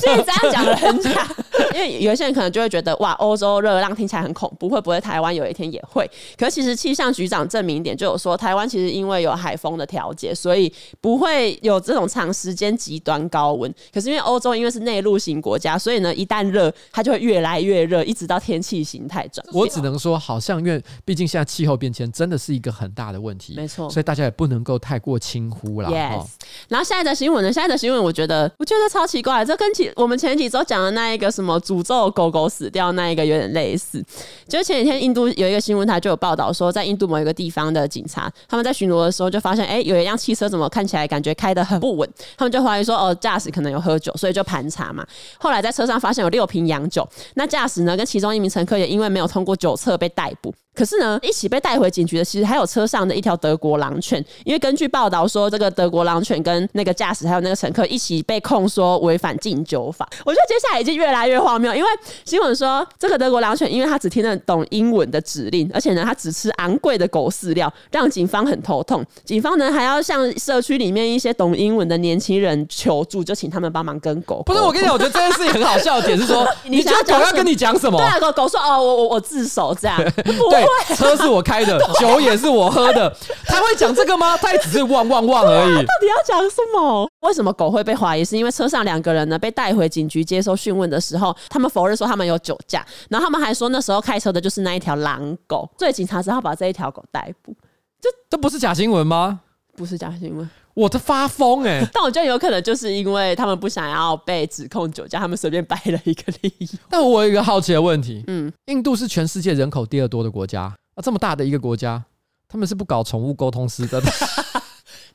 所以这样讲的很假，因为有些人可能就会觉得，哇，欧洲热浪听起来很恐怖，会不会台湾有一天也会？可是其实气象局长证明一点，就有说台湾其实因为有海风的调节，所以不会有这种长时间极端高温。可是因为欧洲因为是内陆型国家，所以呢，一旦热，它就会越来越热，一直到天气形态转。我只能说，好像因为毕竟现在气候变迁真的是一个很大的问题，没错，所以大家也不能够太过轻忽了。Yes，然后下一则新闻呢？下一则新闻，我觉得我觉得超奇怪，这跟前我们前几周讲的那一个什么诅咒狗狗死掉那一个有点类似。就是前几天印度有一个新闻台就有报道说，在印度某一个地方的警察，他们在巡逻的时候就发现，哎，有一辆汽车怎么看起来感觉开的很不稳，他们就怀疑说，哦，驾驶可能有喝酒，所以就盘查嘛。后来在车上发现有六瓶洋酒，那驾驶呢跟其中一名乘客也因为没有通过酒测被逮捕。可是呢，一起被带回警局的其实还有车上的一条德国狼犬，因为根据报道说，这个德国狼犬跟那个驾驶还有那个乘客一起被控说违反禁酒法。我觉得接下来已经越来越荒谬，因为新闻说这个德国狼犬，因为它只听得懂英文的指令，而且呢，它只吃昂贵的狗饲料，让警方很头痛。警方呢还要向社区里面一些懂英文的年轻人求助，就请他们帮忙跟狗。不是，我跟你讲，我觉得这件事情很好笑的点是说，你觉得狗要跟你讲什么？对啊，狗狗说哦，我我我自首这样。对。车是我开的，酒也是我喝的，他会讲这个吗？他也只是汪汪汪而已。到底要讲什么？为什么狗会被怀疑？是因为车上两个人呢被带回警局接受讯问的时候，他们否认说他们有酒驾，然后他们还说那时候开车的就是那一条狼狗，所以警察只好把这一条狗逮捕。这这不是假新闻吗？不是假新闻。我的发疯哎、欸！但我觉得有可能就是因为他们不想要被指控酒驾，他们随便掰了一个理由。但我有一个好奇的问题，嗯，印度是全世界人口第二多的国家啊，这么大的一个国家，他们是不搞宠物沟通师的？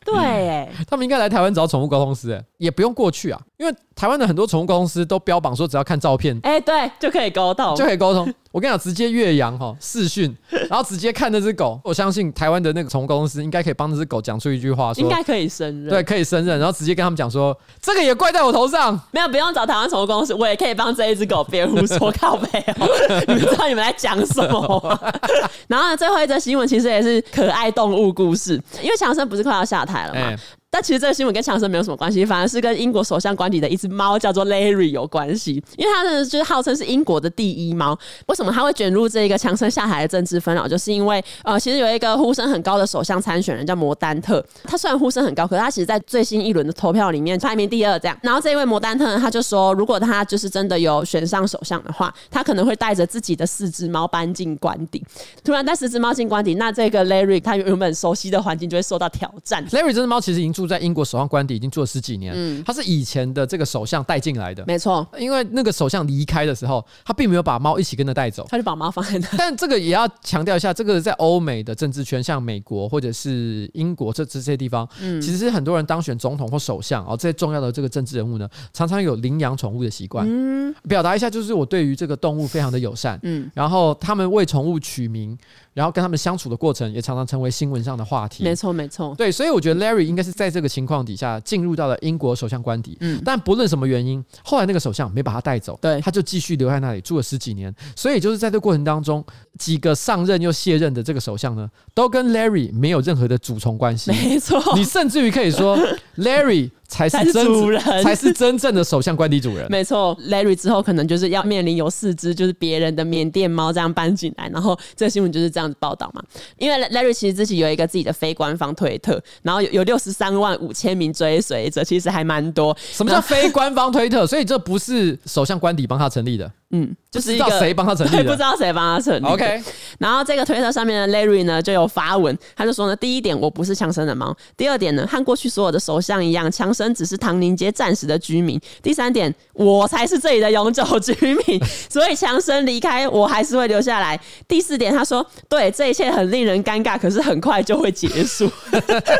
对、欸，他们应该来台湾找宠物沟通师，哎，也不用过去啊，因为台湾的很多宠物沟通师都标榜说，只要看照片，哎，对，就可以沟通，就可以沟通。我跟你讲，直接越洋哈视讯，然后直接看那只狗，我相信台湾的那个宠物公司应该可以帮那只狗讲出一句话应该可以胜任，对，可以胜任，然后直接跟他们讲说，这个也怪在我头上，没有，不用找台湾宠物公司，我也可以帮这一只狗辩护说靠背哦，你们知道你们在讲什么？然后呢，最后一则新闻其实也是可爱动物故事，因为强生不是快要下台了嘛？欸但其实这个新闻跟强生没有什么关系，反而是跟英国首相官邸的一只猫叫做 Larry 有关系，因为它呢就是号称是英国的第一猫。为什么它会卷入这个强生下台的政治纷扰？就是因为呃，其实有一个呼声很高的首相参选人叫摩丹特，他虽然呼声很高，可是他其实，在最新一轮的投票里面排名第二。这样，然后这一位摩丹特呢，他就说，如果他就是真的有选上首相的话，他可能会带着自己的四只猫搬进官邸。突然带四只猫进官邸，那这个 Larry 他原本熟悉的环境就会受到挑战。Larry 这只猫其实已经。住在英国首相官邸已经住了十几年，嗯，他是以前的这个首相带进来的，没错。因为那个首相离开的时候，他并没有把猫一起跟着带走，他就把猫放在那。但这个也要强调一下，这个在欧美的政治圈，像美国或者是英国这这些地方，嗯，其实是很多人当选总统或首相哦，这些重要的这个政治人物呢，常常有领养宠物的习惯，嗯，表达一下就是我对于这个动物非常的友善，嗯，然后他们为宠物取名。然后跟他们相处的过程也常常成为新闻上的话题。没错，没错。对，所以我觉得 Larry 应该是在这个情况底下进入到了英国首相官邸。嗯，但不论什么原因，后来那个首相没把他带走，对，他就继续留在那里住了十几年。所以就是在这过程当中，几个上任又卸任的这个首相呢，都跟 Larry 没有任何的主从关系。没错，你甚至于可以说 Larry。才是真主人，才是真正的首相官邸主人。没错，Larry 之后可能就是要面临有四只就是别人的缅甸猫这样搬进来，然后这个新闻就是这样子报道嘛。因为 Larry 其实自己有一个自己的非官方推特，然后有有六十三万五千名追随者，其实还蛮多。什么叫非官方推特？所以这不是首相官邸帮他成立的。嗯，就是一个谁帮他成立的？不知道谁帮他成立的。OK，然后这个推特上面的 Larry 呢就有发文，他就说呢，第一点我不是强生的猫，第二点呢，和过去所有的首相一样，强生只是唐宁街暂时的居民，第三点我才是这里的永久居民，所以强生离开我还是会留下来。第四点，他说对，这一切很令人尴尬，可是很快就会结束。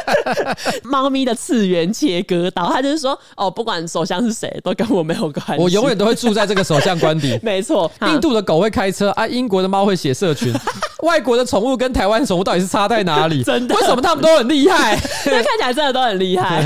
猫咪的次元切割刀，他就是说哦，不管首相是谁，都跟我没有关系，我永远都会住在这个首相官邸。没错，印度的狗会开车啊，英国的猫会写社群，外国的宠物跟台湾宠物到底是差在哪里？真的？为什么他们都很厉害？因为看起来真的都很厉害。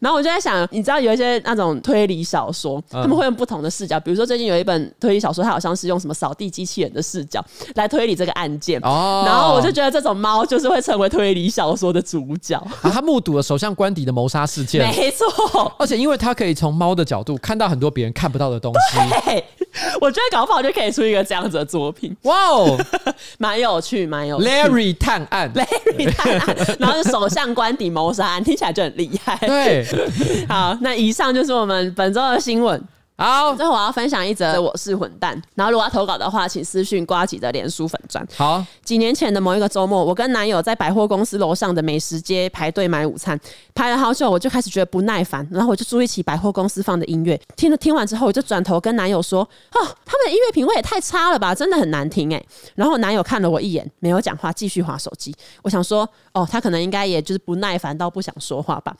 然后我就在想，你知道有一些那种推理小说，他们会用不同的视角，比如说最近有一本推理小说，它好像是用什么扫地机器人的视角来推理这个案件。哦，然后我就觉得这种猫就是会成为推理小说的主角。啊，他目睹了首相官邸的谋杀事件，没错。而且因为他可以从猫的角度看到很多别人看不到的东西。对，我觉得搞不好就可以出一个这样子的作品。哇哦，蛮有趣，蛮有趣。Larry 探案，Larry 探案，然后是首相官邸谋杀案，听起来就很厉害。对，好，那以上就是我们本周的新闻。好，最后我要分享一则我是混蛋。然后如果要投稿的话，请私讯瓜吉的脸书粉专。好，几年前的某一个周末，我跟男友在百货公司楼上的美食街排队买午餐，排了好久，我就开始觉得不耐烦，然后我就注意起百货公司放的音乐，听了听完之后，我就转头跟男友说：“哦，他们的音乐品味也太差了吧，真的很难听哎。”然后男友看了我一眼，没有讲话，继续划手机。我想说，哦，他可能应该也就是不耐烦到不想说话吧。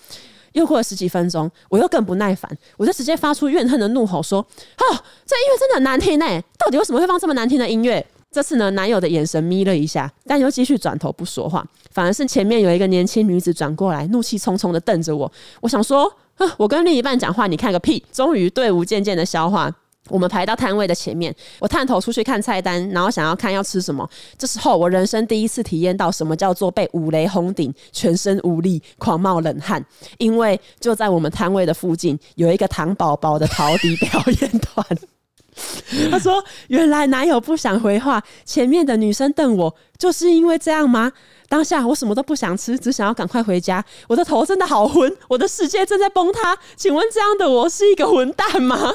又过了十几分钟，我又更不耐烦，我就直接发出怨恨的怒吼说：“哦，这音乐真的很难听呢！到底为什么会放这么难听的音乐？”这次呢，男友的眼神眯了一下，但又继续转头不说话，反而是前面有一个年轻女子转过来，怒气冲冲的瞪着我。我想说，我跟另一半讲话，你看个屁！终于队伍渐渐的消化。我们排到摊位的前面，我探头出去看菜单，然后想要看要吃什么。这时候，我人生第一次体验到什么叫做被五雷轰顶，全身无力，狂冒冷汗。因为就在我们摊位的附近，有一个糖宝宝的陶笛表演团。他说：“原来男友不想回话，前面的女生瞪我，就是因为这样吗？”当下我什么都不想吃，只想要赶快回家。我的头真的好昏，我的世界正在崩塌。请问这样的我是一个混蛋吗？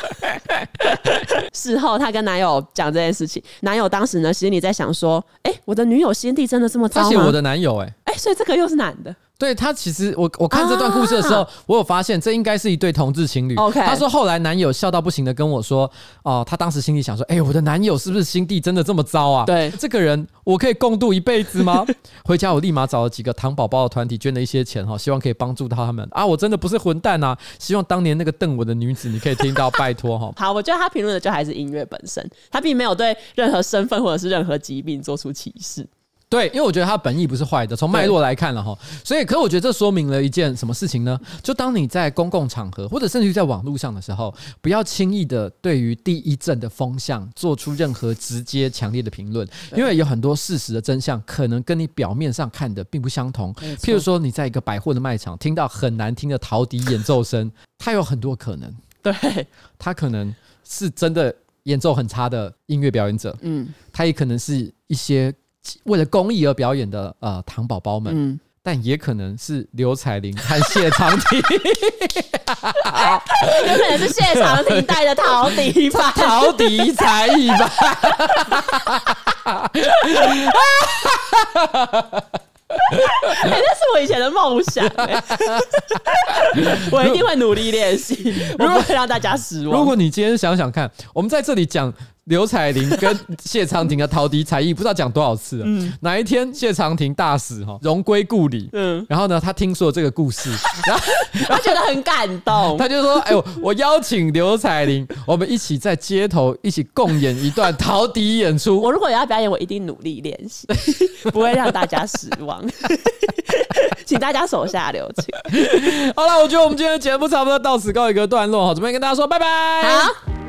事后她跟男友讲这件事情，男友当时呢心里在想说：“哎、欸，我的女友心地真的这么糟吗？”而且我的男友、欸，哎，哎，所以这个又是男的。对他其实我我看这段故事的时候，啊、我有发现这应该是一对同志情侣。OK，他说后来男友笑到不行的跟我说：“哦、呃，他当时心里想说，哎、欸，我的男友是不是心地真的这么糟啊？对，这个人我可以共度一辈子吗？” 回家我立马找了几个糖宝宝的团体捐了一些钱哈，希望可以帮助到他们啊！我真的不是混蛋啊！希望当年那个瞪我的女子，你可以听到，拜托哈。好，我觉得他评论的就还是音乐本身，他并没有对任何身份或者是任何疾病做出歧视。对，因为我觉得他本意不是坏的，从脉络来看了哈，所以，可我觉得这说明了一件什么事情呢？就当你在公共场合或者甚至于在网络上的时候，不要轻易的对于第一阵的风向做出任何直接强烈的评论，因为有很多事实的真相可能跟你表面上看的并不相同。譬如说，你在一个百货的卖场听到很难听的陶笛演奏声，它有很多可能，对，它可能是真的演奏很差的音乐表演者，嗯，它也可能是一些。为了公益而表演的呃糖宝宝们，嗯，但也可能是刘彩玲和谢长廷，有可能是谢长廷带的陶笛吧，陶笛才艺吧。哎、欸，那是我以前的梦想、欸，我一定会努力练习，我不会让大家失望。如果你今天想想看，我们在这里讲。刘彩玲跟谢长廷的陶笛才艺，不知道讲多少次了。嗯，哪一天谢长廷大死哈，荣归故里。嗯，然后呢，他听说了这个故事，然后他觉得很感动，他就说：“哎呦，我邀请刘彩玲，我们一起在街头一起共演一段陶笛演出。我如果要表演，我一定努力练习，不会让大家失望。请大家手下留情。好了，我觉得我们今天的节目差不多到此告一个段落哈，准备跟大家说拜拜。好。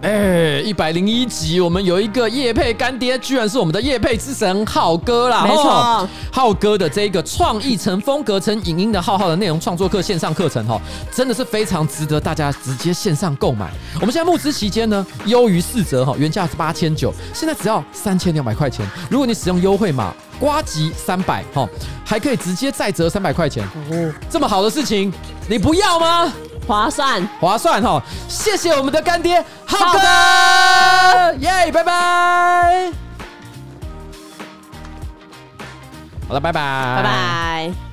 哎，一百零一集，我们有一个叶配干爹，居然是我们的叶配之神浩哥啦！没错，浩哥的这个创意成风格成影音的浩浩的内容创作课线上课程哈，真的是非常值得大家直接线上购买。我们现在募资期间呢，优于四折哈，原价是八千九，现在只要三千两百块钱。如果你使用优惠码瓜吉三百哈，还可以直接再折三百块钱。哦，这么好的事情，你不要吗？划算，划算哈！谢谢我们的干爹浩哥，耶，拜拜。好了，拜拜，拜拜。